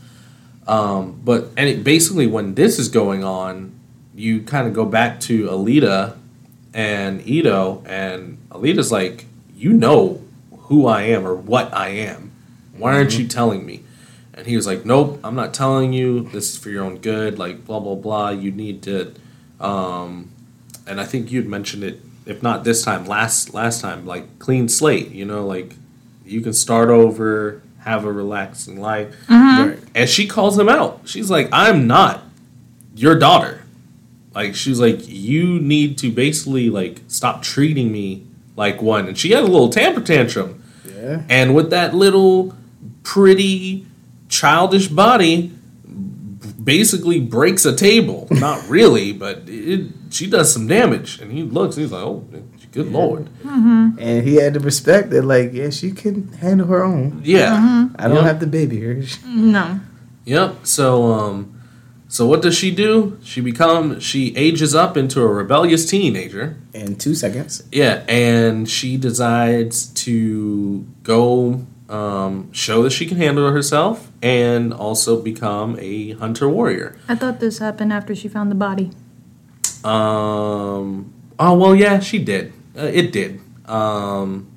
Um, but and it, basically, when this is going on, you kind of go back to Alita and Ido, and Alita's like, "You know who I am or what I am. Why aren't you telling me?" And he was like, "Nope, I'm not telling you. This is for your own good. Like blah blah blah. You need to." Um, and I think you'd mentioned it, if not this time, last last time, like clean slate. You know, like you can start over, have a relaxing life. Mm-hmm. Right. And she calls him out. She's like, "I'm not your daughter." Like she's like, "You need to basically like stop treating me like one." And she had a little temper tantrum. Yeah. And with that little pretty childish body, basically breaks a table. Not really, but it, she does some damage. And he looks, he's like, "Oh, good lord." And he had to respect that, like, yeah, she can handle her own. Yeah. I don't Yep. have to baby her. No. Yep. So um so what does she do? She become she ages up into a rebellious teenager. In two seconds. Yeah, and she decides to go um, show that she can handle herself and also become a hunter warrior. I thought this happened after she found the body. Um oh well yeah, she did. Uh, it did. Um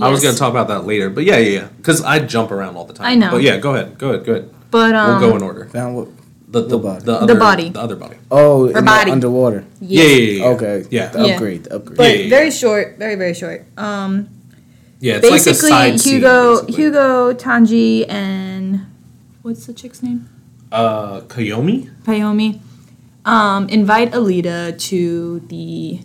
I was going to talk about that later, but yeah, yeah, yeah. Because I jump around all the time. I know. But yeah, go ahead. Go ahead. Go ahead. But um, we'll go in order. Found what? The, the, What body? the, The other, body. The other body. Oh, in the body. underwater. Yeah, yeah, yeah. yeah. Okay. Yeah. The upgrade. The upgrade. but Yeah, yeah, very short, very very short. Um, Yeah, it's basically, like a side Hugo, scene, basically. Hugo, Tanji, and what's the chick's name? Uh, Kayomi? Payomi, um, invite Alita to the.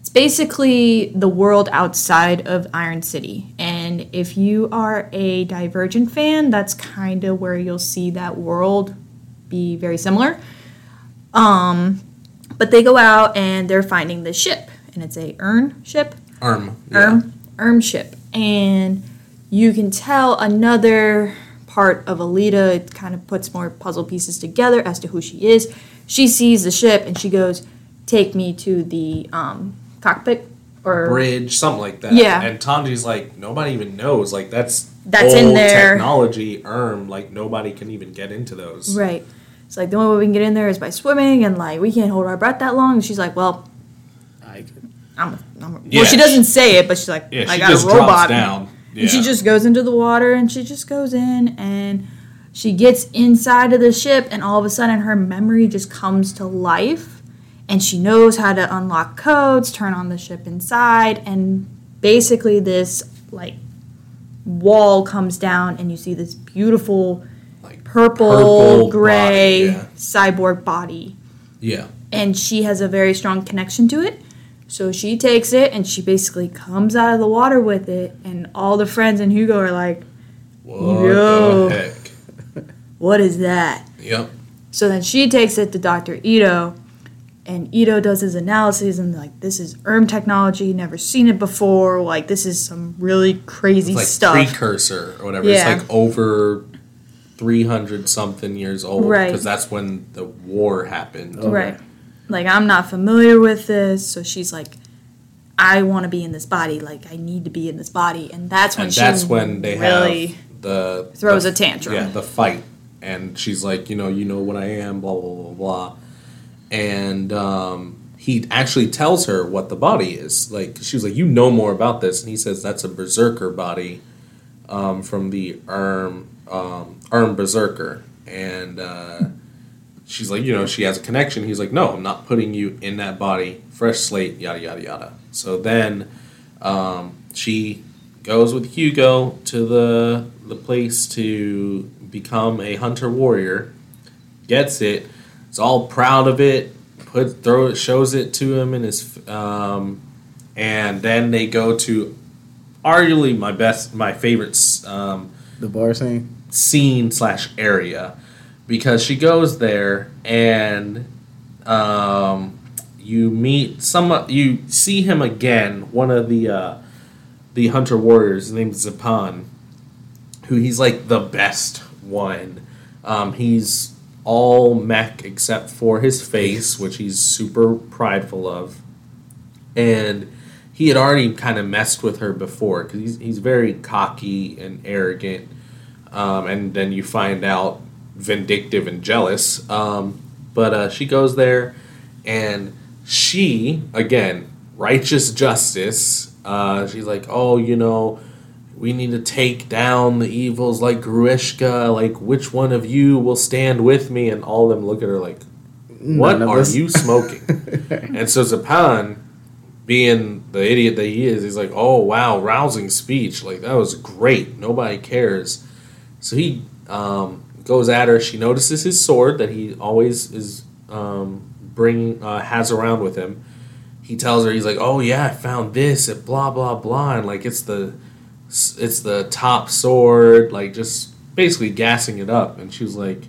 It's basically the world outside of Iron City, and if you are a Divergent fan, that's kind of where you'll see that world be very similar. Um, but they go out and they're finding this ship, and it's a Urn ship. Arm. Yeah. Erm. Erm ship, and you can tell another part of Alita. It kind of puts more puzzle pieces together as to who she is. She sees the ship and she goes, "Take me to the um, cockpit." Or Bridge, something like that. Yeah. And Tanji's like, nobody even knows. Like that's That's in there. technology. Erm, like nobody can even get into those. Right. It's like the only way we can get in there is by swimming, and like we can't hold our breath that long. And she's like, "Well, I'm, a, I'm a, Yeah, well." She doesn't say it, but she's like, Yeah, "I she got a robot." down. Yeah. And she just goes into the water, and she just goes in, and she gets inside of the ship, and all of a sudden her memory just comes to life, and she knows how to unlock codes, turn on the ship inside, and basically this like wall comes down, and you see this beautiful like purple, Purple gray body, yeah. cyborg body. yeah. And she has a very strong connection to it. So she takes it and she basically comes out of the water with it. And all the friends and Hugo are like, What Yo. the heck? What is that? Yep. So then she takes it to Dr. Ido. And Ido does his analysis and like this is ERM technology, never seen it before. Like this is some really crazy It's like stuff. precursor or whatever. Yeah. It's like over three hundred something years old. Right. Because that's when the war happened. Okay. Right. Like I'm not familiar with this, so she's like, I want to be in this body. Like I need to be in this body, and that's when and she that's when they really have the throws the- a tantrum. Yeah, the fight, and she's like, you know, you know what I am, blah blah blah blah, and um, he actually tells her what the body is. Like she was like, you know more about this, and he says that's a berserker body um, from the Erm um, Erm Berserker, and. Uh, She's like, you know, she has a connection. He's like, no, I'm not putting you in that body. Fresh slate, yada yada yada. So then, um, she goes with Hugo to the the place to become a hunter warrior. Gets it. Is all proud of it. Put throw it shows it to him in his um, and then they go to arguably my best my favorite um, the bar scene. scene slash area because she goes there and um, you meet some you see him again one of the uh, the hunter warriors his name's Zapan who he's like the best one. Um, he's all mech except for his face which he's super prideful of. And he had already kind of messed with her before because he's, he's very cocky and arrogant. Um, and then you find out vindictive and jealous. Um, but uh, she goes there, and she again righteous justice. Uh, she's like, oh, you know, we need to take down the evils like Gruishka. Like, which one of you will stand with me? And all of them look at her like, what are us. you smoking? and so Zapan, being the idiot that he is, he's like, "Oh wow, rousing speech! Like that was great. Nobody cares." So he um, goes at her. She notices his sword that he always is um, bringing uh, has around with him. He tells her he's like, "Oh yeah, I found this at blah blah blah," and like it's the it's the top sword, like just basically gassing it up. And she was like,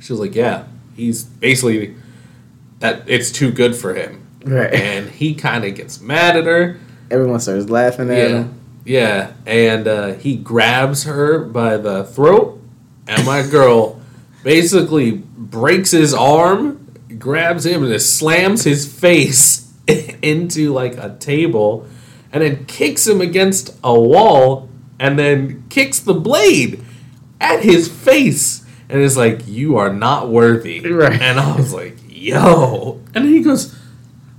she was like, "Yeah, he's basically that it's too good for him." Right. And he kind of gets mad at her. Everyone starts laughing at Yeah. him. Yeah, and uh, he grabs her by the throat, and my girl basically breaks his arm, grabs him, and just slams his face into like a table, and then kicks him against a wall, and then kicks the blade at his face, and is like, "You are not worthy." Right. And I was like, "Yo!" And then he goes,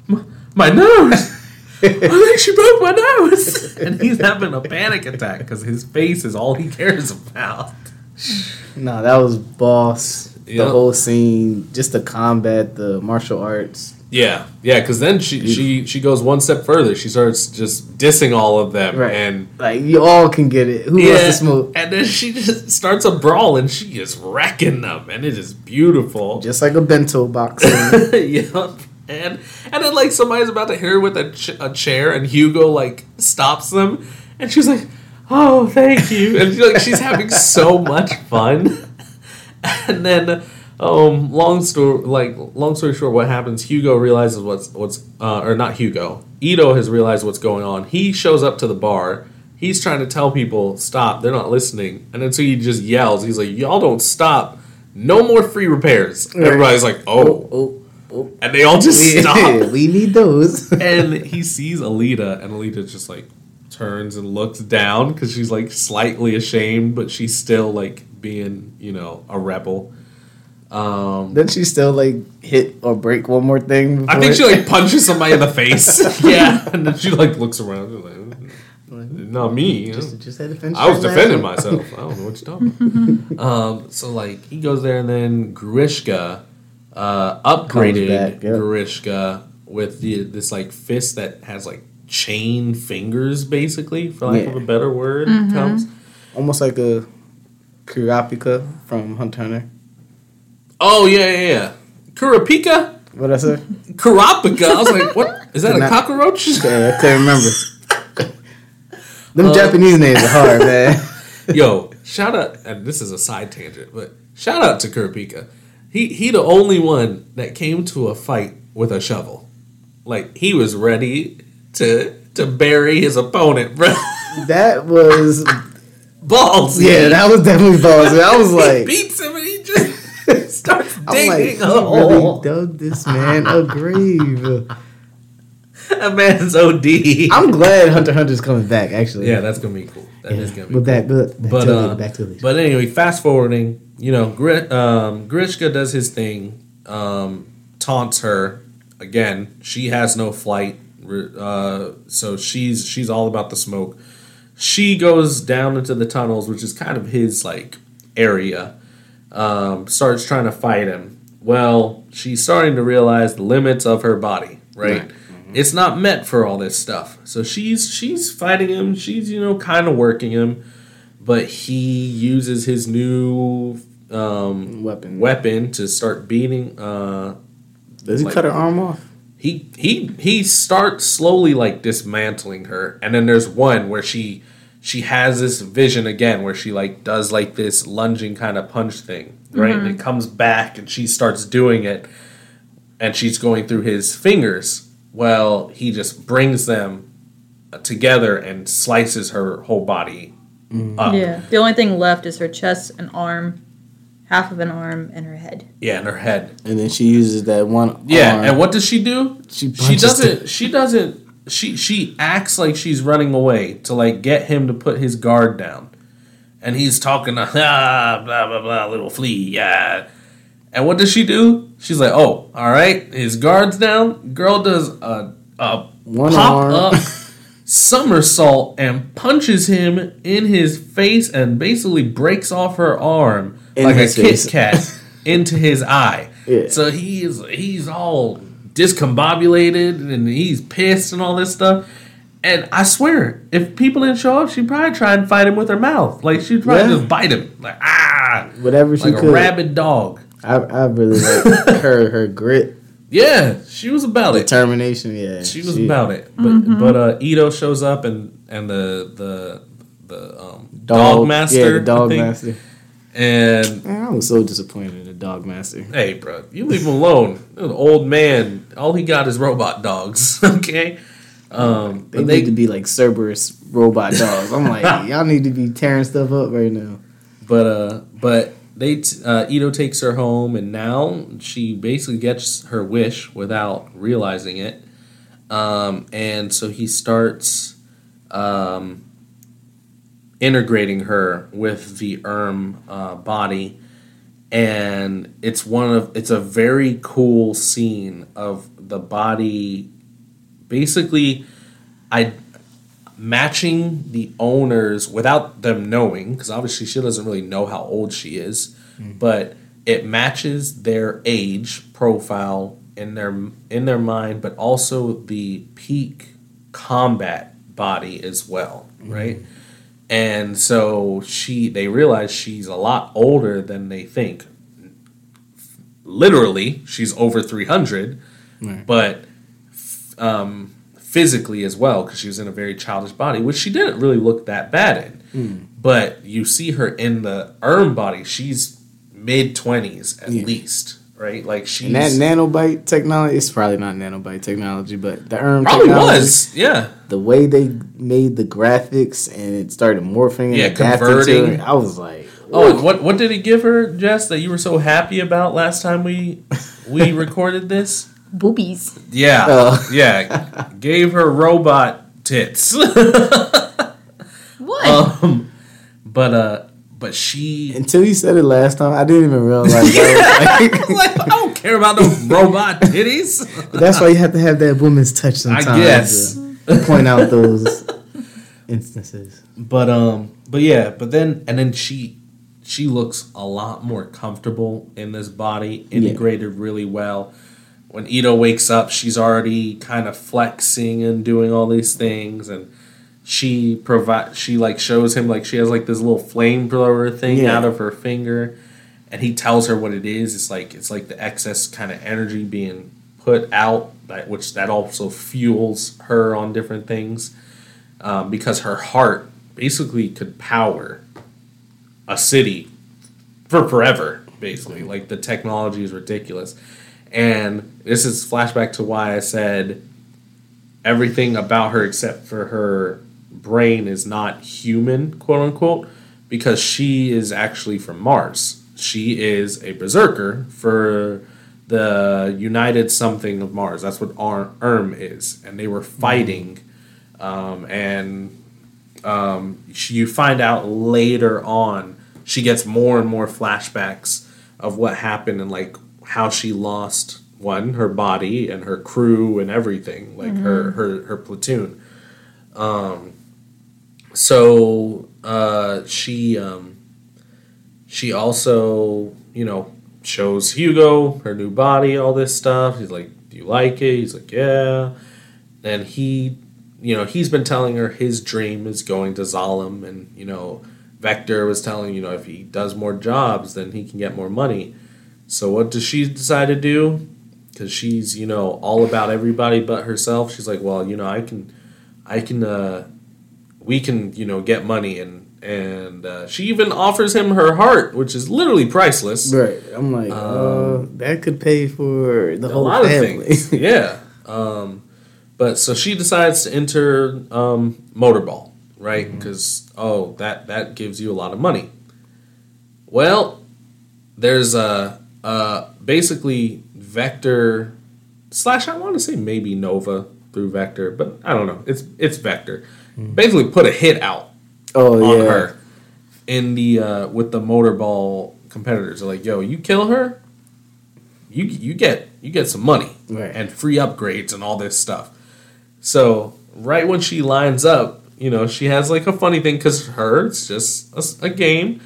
"My, my nose." I think she broke my nose. And he's having a panic attack because his face is all he cares about. No, that was boss. The Yep. whole scene, just the combat, the martial arts. Yeah, yeah, because then she, she she goes one step further. She starts just dissing all of them, Right. and Like you all can get it. Who yeah, wants to smoke? and then she just starts a brawl, and she is wrecking them, and it is beautiful. Just like a bento box. yep. And and then like somebody's about to hit her with a, ch- a chair, and Hugo like stops them, and she's like, "Oh, thank you," and she, like she's having so much fun. And then um, long story, like long story short, what happens? Hugo realizes what's what's, uh, or not Hugo. Ido has realized what's going on. He shows up to the bar. He's trying to tell people stop. They're not listening, and then so he just yells. He's like, "Y'all don't stop! No more free repairs." Right. Everybody's like, "Oh,", oh, oh. and they all just We, stop. we need those. and he sees Alita, and Alita just like turns and looks down because she's like slightly ashamed, but she's still like being, you know, a rebel. Um, Didn't she still like hit or break one more thing? I think she like punches somebody in the face. yeah, and then she like looks around. Like, not me. just, just had to finish I was defending myself. I don't know what you're talking about. um, so like he goes there, and then Grewishka uh, upgraded back, yeah. Grewishka with the this like fist that has like chain fingers, basically, for lack of a better word. Comes. Almost like a Kurapika from Hunter Hunter. Oh yeah, yeah, yeah. Kurapika, What I say? Kurapika. I was like, what is that? A Not- cockroach? Yeah, I couldn't remember. Them Uh, Japanese names are hard, man. Yo, shout out, and this is a side tangent, but shout out to Kurapika. He he the only one that came to a fight with a shovel. Like he was ready to to bury his opponent, bro. That was Balls. yeah, that was definitely balls. I was he like, beats him and he just starts like, digging he a really hole. dug this man a grave. A man's OD. I'm glad Hunter Hunter's coming back. Actually, yeah, that's gonna be cool. That is Yeah. gonna be But back, but back But uh, back to it. but anyway, fast forwarding, you know, Gri- um, Grewishka does his thing, um, taunts her again. She has no flight, uh, so she's she's all about the smoke. She goes down into the tunnels, which is kind of his like area. Um, starts trying to fight him. Well, she's starting to realize the limits of her body. Right. Right. It's not meant for all this stuff. So she's she's fighting him. She's you know kind of working him but he uses his new um, Weapon. weapon to start beating. Uh, Does he like- cut her arm off? He he he starts slowly like dismantling her, and then there's one where she she has this vision again where she like does like this lunging kind of punch thing, right? And mm-hmm. it comes back, and she starts doing it, and she's going through his fingers. Well, he just brings them together and slices her whole body mm-hmm. up. Yeah. The only thing left is her chest, and arm, half of an arm, and her head. Yeah, in her head. And then she uses that one. Yeah, arm. and what does she do? She she doesn't. She doesn't. She she acts like she's running away to like get him to put his guard down, and he's talking to ah blah blah blah little flea yeah, and what does she do? She's like oh all right his guard's down. Girl does a a One pop arm. up somersault and punches him in his face and basically breaks off her arm In like a his Kit. Kat into his eye. Yeah. So he's he's all discombobulated and he's pissed and all this stuff. And I swear, if people didn't show up, she'd probably try and fight him with her mouth. Like she'd probably Yeah. just bite him, like ah, whatever she like a could. rabid dog. I, I really like her her grit, Yeah, she was about it. determination. Yeah, She was about it. But but uh, Ido shows up and and the the the um, dog, master, Yeah, the dog master. And I was so disappointed in the dog master. hey, bro, you leave him alone. An old man. All he got is robot dogs. Okay. Um, They but need to be like Cerberus robot dogs. I'm like, y'all need to be tearing stuff up right now. But uh, but they t- uh, Ido takes her home, and now she basically gets her wish without realizing it. Um, and so he starts um, integrating her with the Erm uh, body, and it's one of it's a very cool scene of the body, basically, I matching the owners without them knowing because obviously she doesn't really know how old she is but it matches their age profile in their in their mind but also the peak combat body as well right and so she they realize she's a lot older than they think literally she's over 300 Right. but um, physically as well because she was in a very childish body, which she didn't really look that bad in. But you see her in the Erm body; she's mid twenties at Yeah. least, right? Like she's And that nanobite technology, it's probably not nanobite technology, but the ERM probably technology, was, yeah. the way they made the graphics and it started morphing and Yeah, converting. it, I was like, Oh, what what did he give her, Jess? That you were so happy about last time we we recorded this? Boobies. Yeah, Oh. yeah. Gave her robot tits. What? um, but uh, but she. until you said it last time, I didn't even realize that. Was like, like, I don't care about no robot titties. That's why you have to have that woman's touch sometimes. guess. To point out those instances. But um, but yeah, but then and then she she looks a lot more comfortable in this body, integrated really well. When Ido wakes up, she's already kind of flexing and doing all these things, and she provide she like shows him like she has like this little flamethrower thing Yeah. out of her finger, and he tells her what it is. It's like it's like the excess kind of energy being put out, that which that also fuels her on different things um, because her heart basically could power a city for forever. Basically, like the technology is ridiculous, and this is flashback to why I said everything about her except for her brain is not human, quote unquote, because she is actually from Mars. She is a berserker for the United something of Mars. That's what Erm is, and they were fighting, um, and um, she, you find out later on she gets more and more flashbacks of what happened and like how she lost one her body and her crew and everything like her her her platoon um so uh she um she also you know shows hugo her new body all this stuff. He's like do you like it? He's like yeah. And he you know he's been telling her his dream is going to Zalem and you know Vector was telling you know if he does more jobs then he can get more money. So what does she decide to do? Because she's you know all about everybody but herself. She's like well you know I can I can uh we can you know get money and and uh, she even offers him her heart which is literally priceless Right. I'm like, uh, that could pay for the Um, a whole family. yeah. Um, but so she decides to enter um, motorball, right? Mm-hmm. Because oh, that that gives you a lot of money. Well, there's a uh, basically Vector slash I want to say maybe Nova through Vector, but I don't know. It's it's Vector. Basically, put a hit out oh on yeah. her in the uh, with the motorball competitors. They're like, "Yo, you kill her, you you get you get some money Right. and free upgrades and all this stuff." So right when she lines up, you know, she has like a funny thing because her it's just a game.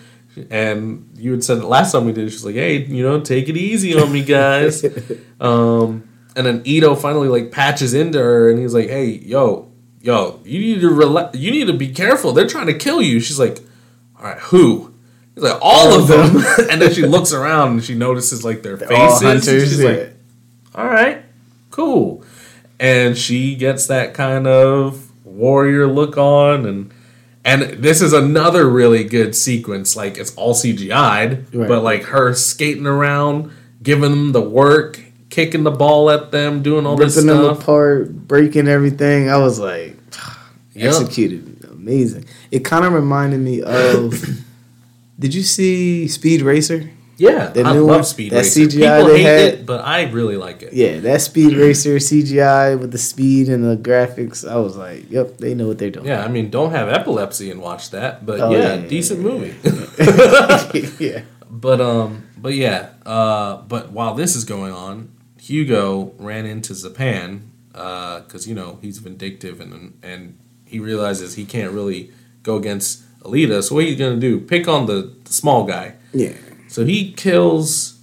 And you had said it last time we did. She's like, "Hey, you know, take it easy on me, guys." um, and then Ido finally like patches into her, and he's like, "Hey, yo, yo, you need to rela- you need to be careful. They're trying to kill you." She's like, "All right, who?" He's like, "All, of them." and then she looks around and she notices like their faces. All and hunters. She's yeah. like, "All right, cool." And she gets that kind of warrior look on, and and this is another really good sequence. Like it's all CGI'd, Right. but like her skating around, giving them the work, kicking the ball at them, doing all this ripping them apart, breaking everything. I was like, Yep. executed amazing. It kind of reminded me of. did you see Speed Racer? Yeah, The I new love one, Speed that Racer. CGI People they hate had- it, but I really like it. Yeah, that Speed Racer CGI with the speed and the graphics. I was like, yep, they know what they're doing. Yeah, I mean, don't have epilepsy and watch that, but Oh, yeah, yeah, yeah, decent yeah, movie. yeah. But um, but yeah, uh, but while this is going on, Hugo ran into Zapan uh, because you know he's vindictive and and he realizes he can't really go against Alita. So what he's gonna do? Pick on the, the small guy. Yeah. So he kills.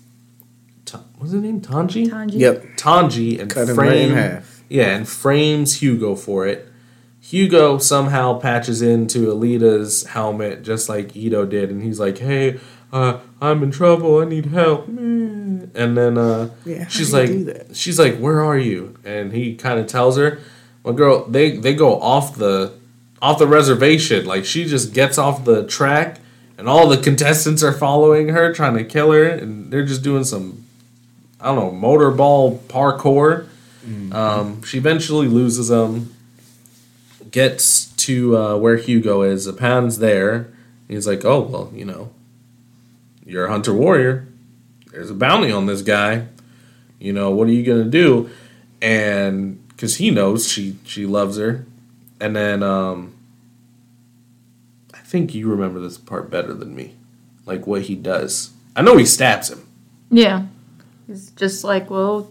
What's his name? Tanji. Tanji. Yep. Tanji and Cut him right frame in half. yeah, and frames Hugo for it. Hugo somehow patches into Alita's helmet just like Ido did, and he's like, "Hey, uh, I'm in trouble. I need help." And then uh, Yeah, she's like, "She's like, where are you?" And he kind of tells her, "Well, girl, they they go off the off the reservation. Like she just gets off the track and all the contestants are following her, trying to kill her, and they're just doing some, I don't know, motorball parkour. Um, she eventually loses them, gets to uh, where Hugo is. Pan's there. He's like, "Oh well, you know, you're a hunter warrior. There's a bounty on this guy. You know, what are you gonna do?" And because he knows she she loves her, and then um, I think you remember this part better than me, like what he does. I know he stabs him. Yeah. He's just like, well,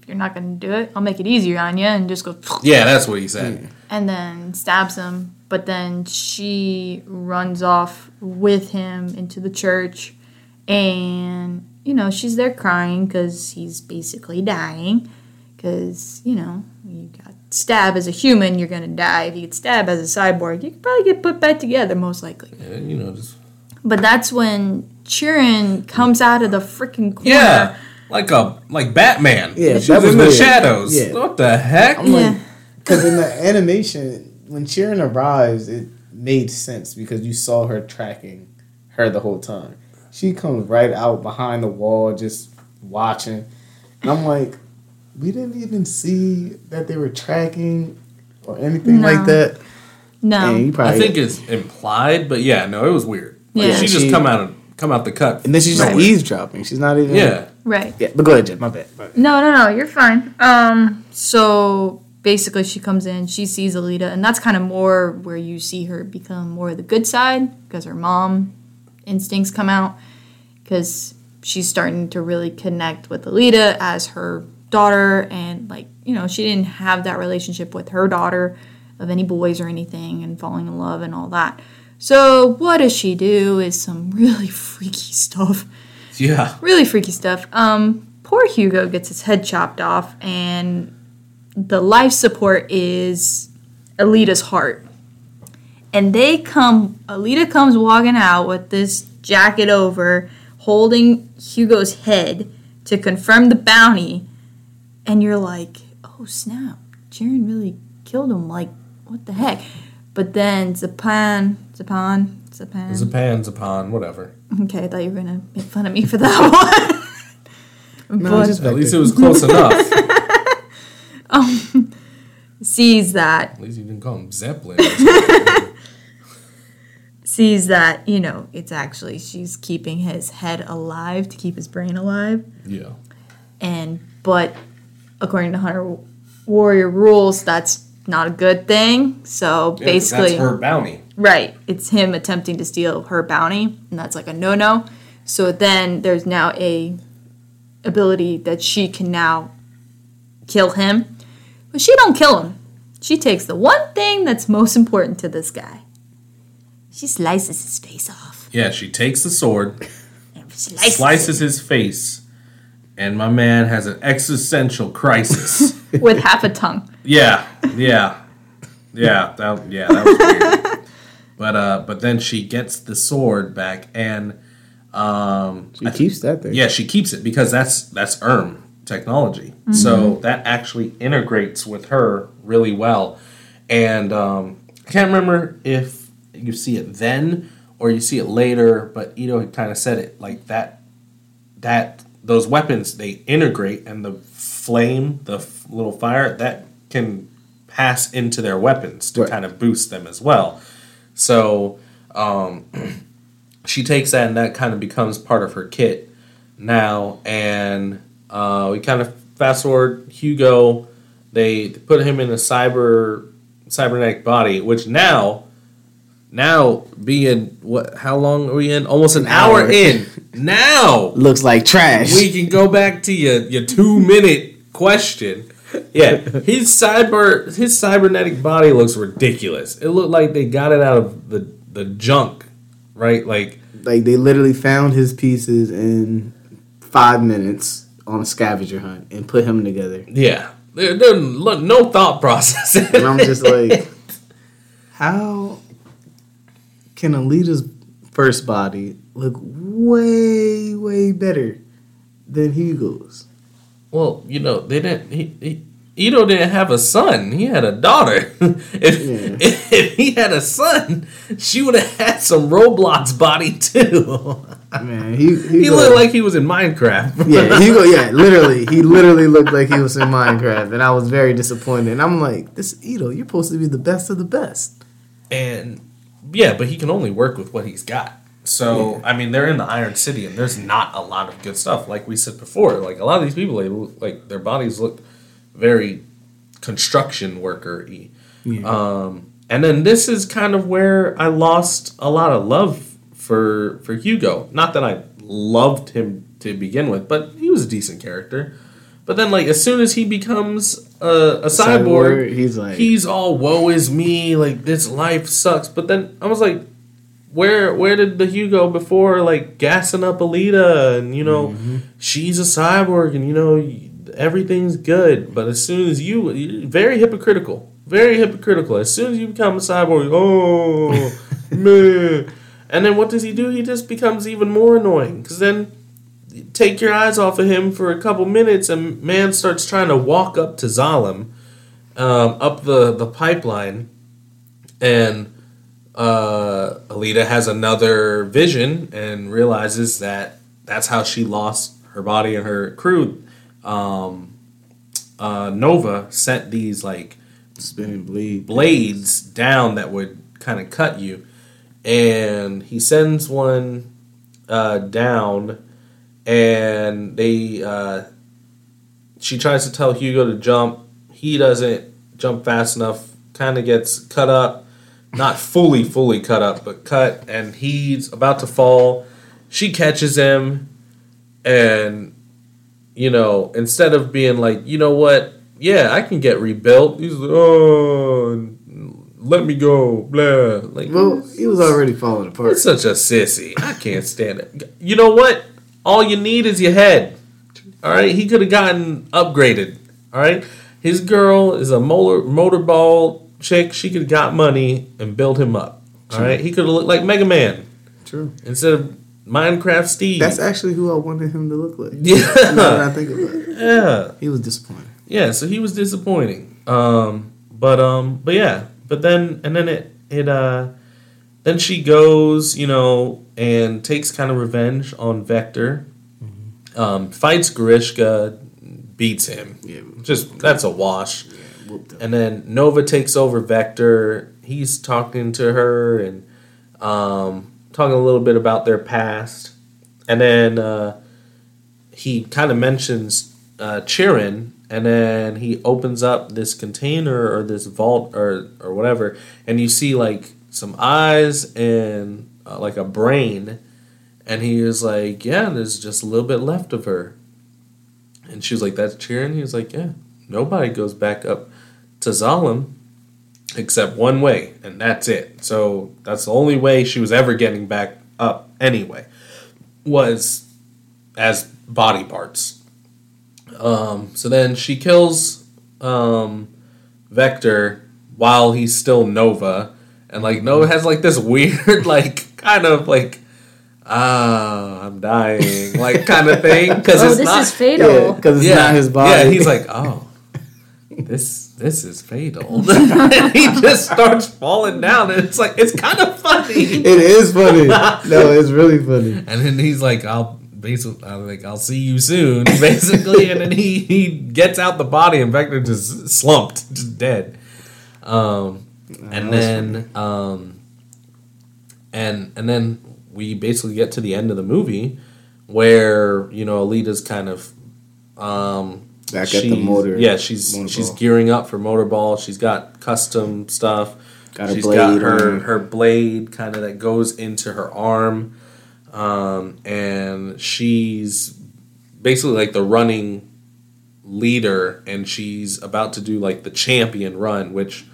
if you're not going to do it, I'll make it easier on you and just go, Yeah, that's what he said. and then stabs him. But then she runs off with him into the church. And, you know, she's there crying because he's basically dying. Because, you know, you got stabbed as a human, you're going to die. If you get stabbed as a cyborg, you could probably get put back together, most likely. Yeah, you know, just But that's when Chiren comes out of the freaking corner. yeah, like a like Batman. Yeah, she was was in the shadows. Yeah. What the heck? I'm Yeah. like, because in the animation, when Sharon arrives, it made sense because you saw her tracking her the whole time. She comes right out behind the wall, just watching. And I'm like, we didn't even see that they were tracking or anything No. like that. No. And probably, I think it's implied, but yeah, no, it was weird. Like, Yeah. she just She- come out of come out the cut. and then she's just Right. eavesdropping. She's not even. Yeah, right. Yeah, but go ahead, Jen. My bad. My bad. No, no, no. You're fine. Um, so basically, she comes in, she sees Alita, and that's kind of more where you see her become more of the good side because her mom instincts come out because she's starting to really connect with Alita as her daughter, and like you know, she didn't have that relationship with her daughter of any boys or anything, and falling in love and all that. So what does she do? Is some really freaky stuff yeah. really freaky stuff. Um, poor Hugo gets his head chopped off, and the life support is Alita's heart. And they come, Alita comes walking out with this jacket over, holding Hugo's head to confirm the bounty. And you're like, oh snap, Chiren really killed him. Like, what the heck? But then Zapan, Zapan, Zapan. Zapan, Zapan, whatever. Okay, I thought you were gonna make fun of me for that one. No, but At least it was close enough. um, sees that At least you didn't call him Zeppelin. sees that you know it's actually she's keeping his head alive to keep his brain alive, yeah. and but according to Hunter Warrior rules, that's not a good thing. So Yeah, basically, that's her bounty. Right. It's him attempting to steal her bounty, and that's like a no-no. So then there's now a ability that she can now kill him. But she don't kill him. She takes the one thing that's most important to this guy. She slices his face off. Yeah, she takes the sword, And slices, slices his face, and my man has an existential crisis. with half a tongue. yeah, yeah, yeah. That yeah, that was weird. But uh, but then she gets the sword back, and um, She keeps that there. Yeah, she keeps it because that's that's ERM technology. So that actually integrates with her really well. And um, I can't remember if you see it then or you see it later, but Ido kind of said it like that. That those weapons they integrate, and the flame, the f- little fire, that can pass into their weapons to Right. kind of boost them as well. So um, she takes that and that kind of becomes part of her kit now and uh, we kind of fast forward hugo they put him in a cyber cybernetic body which now now being what how long are we in almost an, An hour. hour. in now Looks like trash. we can go back to your your two minute question yeah his cyber his cybernetic body looks ridiculous it looked like they got it out of the the junk right like like they literally found his pieces in five minutes on a scavenger hunt and put him together. Yeah, there, there look no thought process. And I'm just like, how can Alita's first body look way, way better than Hugo's? well, you know, they didn't. He, he Ido didn't have a son; he had a daughter. if, if he had a son, she would have had some Roblox body too. Man, he he, he looked like he was in Minecraft. yeah, he go yeah, literally, he literally looked like he was in Minecraft, and I was very disappointed. And I'm like, this Ido, you're supposed to be the best of the best. and yeah, but he can only work with what he's got. So I mean, they're in the Iron City, and there's not a lot of good stuff. Like we said before, like a lot of these people, they look, like their bodies look very construction worker y. Yeah. Um, and then this is kind of where I lost a lot of love for for Hugo. Not that I loved him to begin with, but he was a decent character. But then, like as soon as he becomes a, a cyborg, he's like, he's all woe is me, like this life sucks. But then I was like, where where did the Hugo before like gassing up Alita and you know mm-hmm. she's a cyborg and you know everything's good. But as soon as you very hypocritical, very hypocritical. As soon as you become a cyborg, oh man. And then what does he do? He just becomes even more annoying because then take your eyes off of him for a couple minutes and man starts trying to walk up to Zalem um, up the, the pipeline and uh, Alita has another vision and realizes that that's how she lost her body and her crew. Um, uh, Nova sent these like spinning bleed. blades down that would kind of cut you, and he sends one uh, down, and they uh, she tries to tell Hugo to jump. He doesn't jump fast enough. Kind of gets cut up, not fully fully cut up, but cut, and he's about to fall. She catches him, and you know, instead of being like, you know what, yeah, I can get rebuilt. He's like, oh, let me go, blah. Like, Well, he was already falling apart. it's such a sissy. I can't stand it. You know what? All you need is your head. All right, he could have gotten upgraded. All right, his girl is a motor motorball chick. She could have got money and built him up. All right, he could have looked like Mega Man True. instead of Minecraft Steve. That's actually who I wanted him to look like. yeah, Now that I think about it, yeah. he was disappointed. Yeah, so he was disappointing. Um, but um, but yeah, but then and then it it uh, then she goes, you know, and takes kind of revenge on Vector. Um, fights Grewishka, beats him. Yeah, Just that's a wash. yeah. And then Nova takes over Vector. He's talking to her and um, talking a little bit about their past. And then uh, he kind of mentions uh, Chiren, and then he opens up this container or this vault or, or whatever, and you see like some eyes and uh, like a brain. And he was like, Yeah, there's just a little bit left of her. And she was like, That's Chiren? He was like, Yeah, nobody goes back up to Zalem except one way, and that's it. So that's the only way she was ever getting back up anyway, was as body parts. Um, so then she kills um, Vector while he's still Nova, and like Nova has like this weird, like kind of like ah, I'm dying, like kind of thing because Oh, it's this not is fatal. because it's not his body. yeah, he's like, oh, this this is fatal. and he just starts falling down, and it's like it's kind of funny. it is funny. no, it's really funny. And then he's like, I'll basically, I'm like, I'll see you soon, basically. and then he he gets out the body, and Vector just slumped, just dead. Um, and then um, and and then we basically get to the end of the movie where you know Alita's kind of um Back at the motor. yeah she's motorball. she's gearing up for motorball she's got custom stuff Got a she's blade got her her. her blade kind of that goes into her arm um and she's basically like the running leader and she's about to do like the champion run which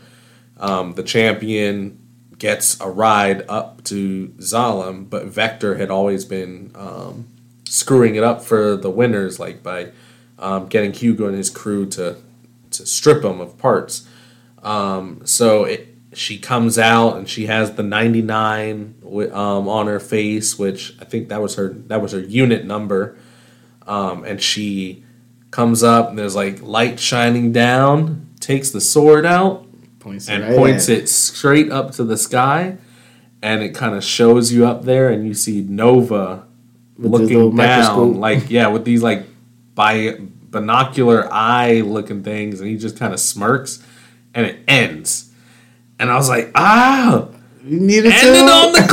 um, the champion gets a ride up to Zalem, but Vector had always been um, screwing it up for the winners, like by um, getting Hugo and his crew to to strip him of parts. Um, so it, she comes out and she has the 99 um, on her face, which I think that was her that was her unit number, um, and she comes up and there's like light shining down, takes the sword out Points and right points at it straight up to the sky, and it kind of shows you up there, and you see Nova With looking down, microscope. like yeah, with these like bi- binocular eye looking things, and he just kind of smirks, and it ends, and I was like, ah, You needed to. ended on the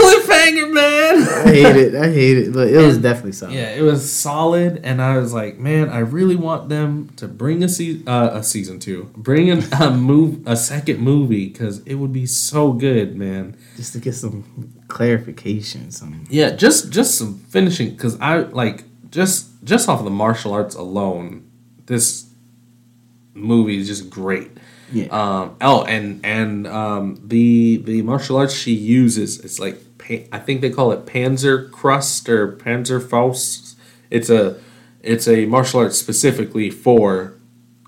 cliffhanger, man. I hate it. I hate it, but it was definitely something. Yeah, it was solid, and I was like, man, I really want them to bring a se- uh, a season two, bring in a move, a second movie, because it would be so good, man. Just to get some clarification, some Yeah, just just some finishing, because I like just just off of the martial arts alone, this movie is just great. yeah. Um, oh, and and um, the the martial arts she uses, it's like pa- I think they call it Panzer Crust or Panzer Faust. It's a it's a martial art specifically for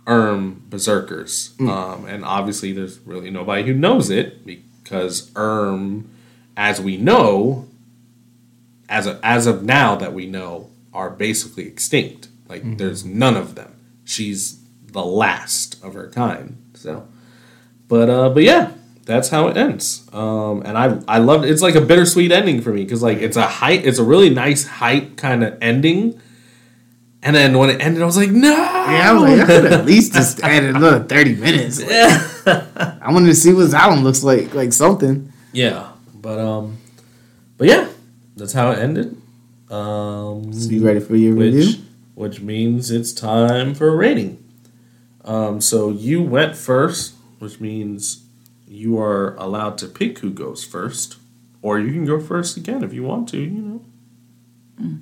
Erm berserkers, um, and obviously there's really nobody who knows it because Erm, as we know, as of, as of now that we know, are basically extinct. Like there's none of them. She's the last of her kind. So, but uh, but yeah, that's how it ends. Um, and I I loved it's like a bittersweet ending for me because like it's a height, it's a really nice hype kind of ending. And then when it ended, I was like, no. Yeah, I was like, I could at least just added another thirty minutes. Like, I wanted to see what Zalem looks like, like something. yeah, but um, but yeah, that's how it ended. Um, So you ready for your which review? which means it's time for a rating. Um, so you went first, which means you are allowed to pick who goes first, or you can go first again if you want to. You know.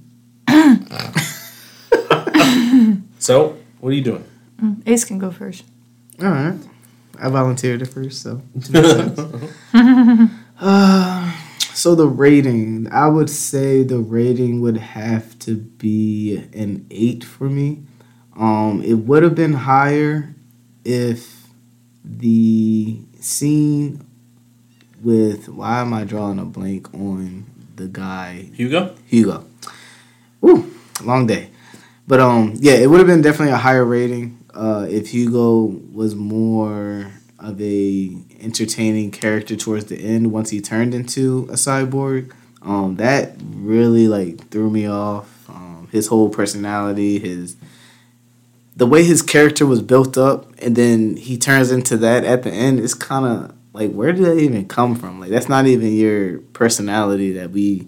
so what are you doing? Ace can go first. All right, I volunteered it first, so. uh, so the rating, I would say the rating would have to be an eight for me. Um, it would have been higher if the scene with why am I drawing a blank on the guy Hugo. Hugo. Ooh, long day. But um, yeah, it would have been definitely a higher rating uh, if Hugo was more of a entertaining character towards the end. Once he turned into a cyborg, um, that really like threw me off. Um, his whole personality, his the way his character was built up, and then he turns into that at the end. It's kind of like where did that even come from? Like that's not even your personality that we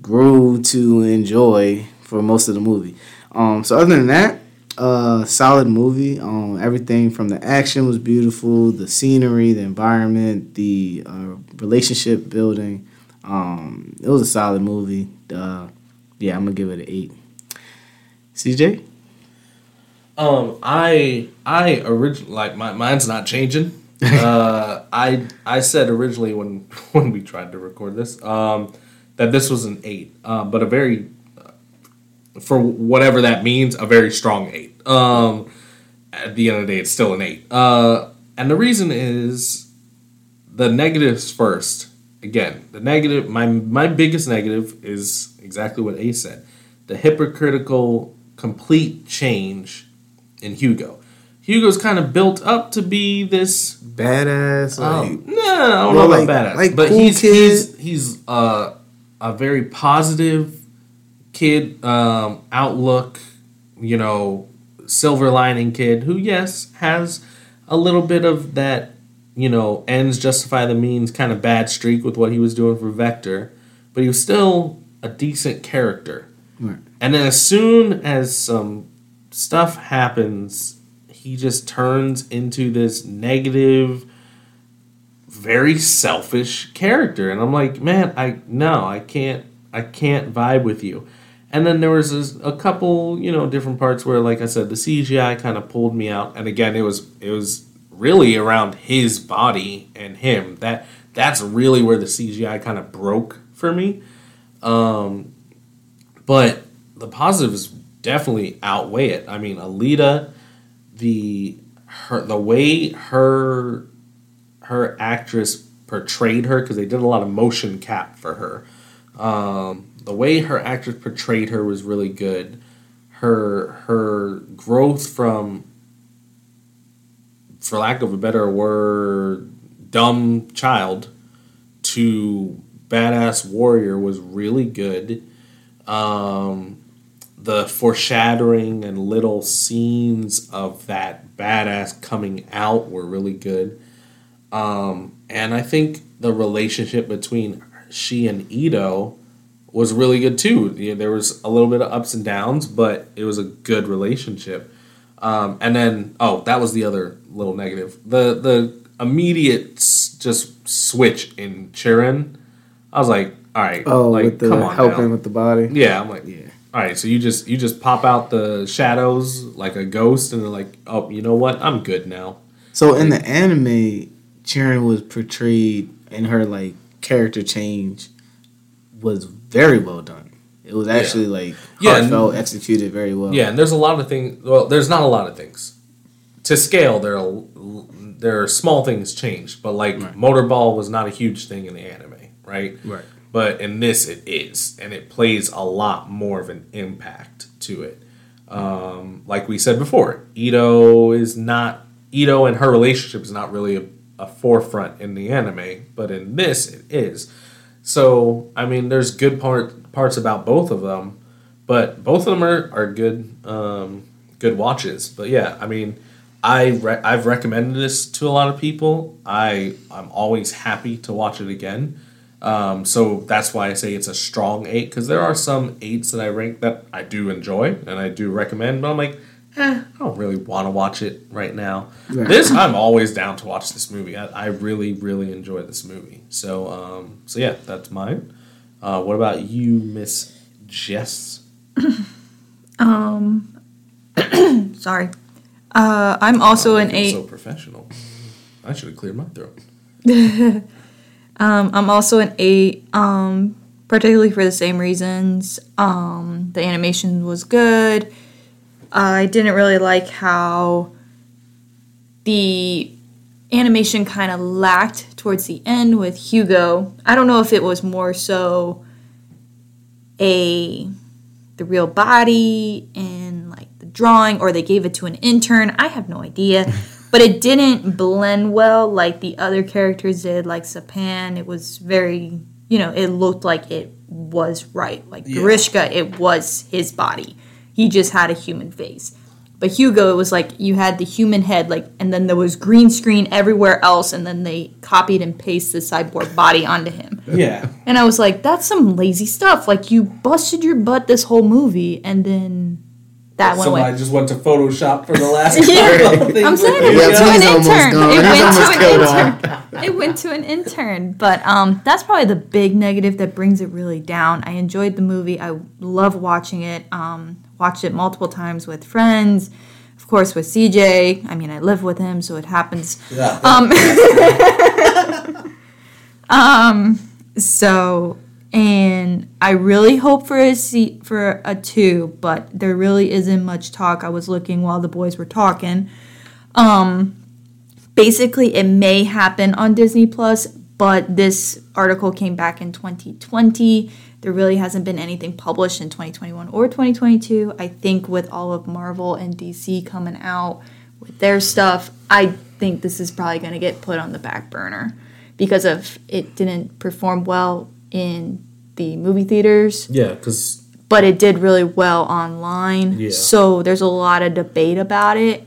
grew to enjoy for most of the movie. Um, so other than that, uh, solid movie. Um, everything from the action was beautiful, the scenery, the environment, the uh, relationship building. Um, it was a solid movie. Uh, yeah, I'm gonna give it an eight. CJ, Um, I I originally like my mine's not changing. uh, I I said originally when when we tried to record this um, that this was an eight, uh, but a very uh, for whatever that means, a very strong eight. Um, at the end of the day, it's still an eight. Uh, and the reason is the negatives first. Again, the negative. My my biggest negative is exactly what Ace said: the hypocritical, complete change in Hugo. Hugo's kind of built up to be this. badass. Like, Um, no, I don't Well, know like- about badass, like but cool he's kid. he's he's uh, a very positive kid um, outlook. You know, silver lining kid who, yes, has a little bit of that. You know, ends justify the means kind of bad streak with what he was doing for Vector, but he was still a decent character. Right. And then as soon as some stuff happens, he just turns into this negative, very selfish character. And I'm like, man, I no, I can't, I can't vibe with you. And then there was this, a couple, you know, different parts where, like I said, the CGI kind of pulled me out. And again, it was it was really around his body and him. That that's really where the CGI kind of broke for me. Um, but the positives definitely outweigh it. I mean, Alita, the her the way her her actress portrayed her because they did a lot of motion cap for her. Um, the way her actress portrayed her was really good. her her growth from for lack of a better word dumb child to badass warrior was really good um, the foreshadowing and little scenes of that badass coming out were really good um, and i think the relationship between she and Ido was really good too. Yeah, there was a little bit of ups and downs, but it was a good relationship. Um, and then, oh, that was the other little negative. The the immediate s- just switch in Chiren. I was like, all right, Oh, like with the come on, helping now. with the body. yeah. I'm like, Yeah. All right. So you just you just pop out the shadows like a ghost, and they're like, oh, you know what? I'm good now. So in the anime, Chiren was portrayed in her like character change was very well done. It was actually like Yeah, and- heartfelt, executed very well. Yeah, and there's a lot of things. Well, there's not a lot of things. To scale, there are there are small things changed, but like Right. Motorball was not a huge thing in the anime, right? Right. But in this, it is, and it plays a lot more of an impact to it. Um, like we said before, Ido is not Ido and her relationship is not really a, a forefront in the anime, but in this, it is. So I mean, there's good part parts about both of them, but both of them are are good um, good watches. But yeah, I mean, I re- I've recommended this to a lot of people. I I'm always happy to watch it again. Um, so that's why I say it's a strong eight because there are some eights that I rank that I do enjoy and I do recommend, but I'm like, eh, I don't really want to watch it right now. Right. This I'm always down to watch this movie. I, I really really enjoy this movie. So um, so yeah, that's mine. Uh, what about you, Miss Jess? Um, sorry. Uh, I'm also an I eight. So professional. I should have cleared my throat. Um, I'm also an eight. Um, particularly for the same reasons. Um, the animation was good. I didn't really like how the animation kind of lacked towards the end with Hugo. I don't know if it was more so a the real body and like the drawing or they gave it to an intern. I have no idea. But it didn't blend well like the other characters did, like Zapan. It was very, you know, it looked like it was right. Like Yeah. Grewishka, it was his body. He just had a human face. But Hugo, it was like you had the human head, like, and then there was green screen everywhere else, and then they copied and pasted the cyborg body onto him. Yeah. And I was like, that's some lazy stuff. Like you busted your butt this whole movie, and then that went Somebody away. just went to Photoshop for the last Yeah. couple of things. I'm saying with it went to an intern. It went to an intern. It went to an intern. But um, that's probably the big negative that brings it really down. I enjoyed the movie. I love watching it. Um, watched it multiple times with friends. Of course, with CJ. I mean, I live with him, so it happens. Yeah. Um, um, so, and I really hope for a seat for a two, but there really isn't much talk. I was looking while the boys were talking. Um, basically, it may happen on Disney Plus, but this article came back in 2020. There really hasn't been anything published in 2021 or 2022. I think with all of Marvel and DC coming out with their stuff, I think this is probably going to get put on the back burner because of it didn't perform well in the movie theaters yeah, because but it did really well online. Yeah. So there's a lot of debate about it.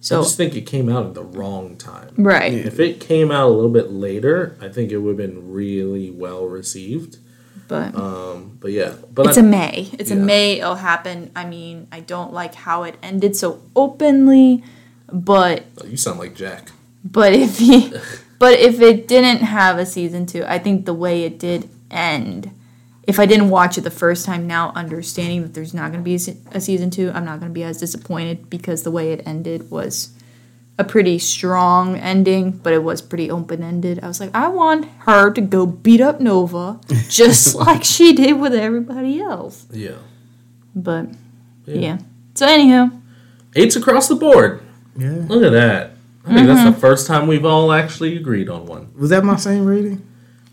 So I just think it came out at the wrong time. right, If it came out a little bit later, I think it would have been really well received. but Um, but yeah, but it's I, a May. It's a May. It'll happen. I mean, I don't like how it ended so openly, but you sound like Jack. but if he, but if it didn't have a season two, I think the way it did end. If I didn't watch it the first time, now understanding that there's not going to be a season two, I'm not going to be as disappointed because the way it ended was a pretty strong ending, but it was pretty open ended. I was like, I want her to go beat up Nova just like she did with everybody else. Yeah. But Yeah. yeah. So anyhow, Eights across the board. Yeah. Look at that. I think that's the first time we've all actually agreed on one. Was that my same rating?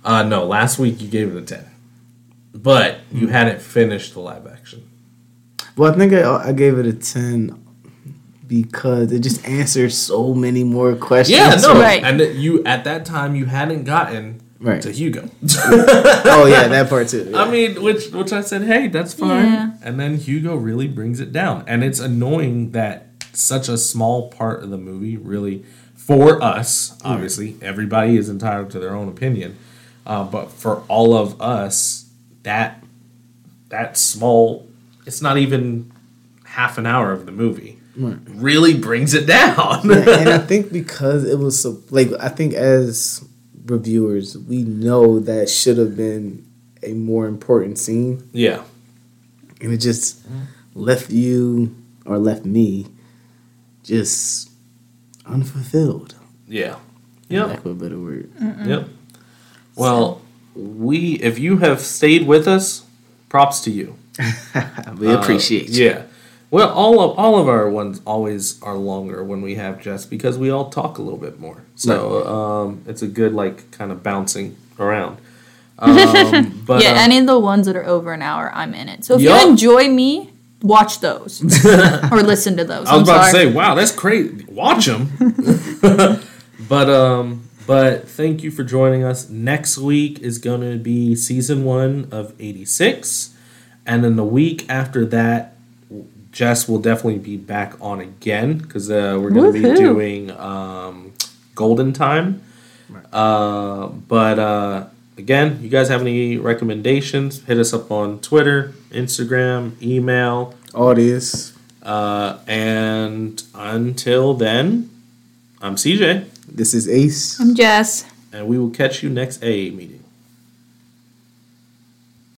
Uh, no, last week you gave it a 10. But you hadn't finished the live action. Well, I think I, I gave it a ten because it just answered so many more questions. Yeah, no, Right. and that you at that time you hadn't gotten Right. to Hugo. oh yeah, that part too. I mean, which which I said, hey, that's fine. Yeah. And then Hugo really brings it down, and it's annoying that such a small part of the movie really, for us, obviously, everybody is entitled to their own opinion, uh, but for all of us, that that small, it's not even half an hour of the movie. Really brings it down. Yeah, and I think because it was so like I think as reviewers we know that should have been a more important scene, yeah. and it just left you or left me just unfulfilled. Yeah. for Yep. Lack of a better word. Yep. Well, we if you have stayed with us, props to you. we appreciate Uh, you. Yeah. Well, all of all of our ones always are longer when we have Jess because we all talk a little bit more. So um, it's a good like kind of bouncing around. Um, but yeah, uh, any of the ones that are over an hour, I'm in it. So if Yup. you enjoy me, watch those or listen to those. I was I'm about sorry. to say, wow, that's crazy. Watch them. but um, but thank you for joining us. Next week is going to be season one of '86, and then the week after that, Jess will definitely be back on again because uh, we're going to be doing um, Golden Time. Uh, but uh, again, you guys have any recommendations? Hit us up on Twitter, Instagram, email. Audience. Uh, and until then, I'm CJ, This is Ace. I'm Jess. and we will catch you next A meeting.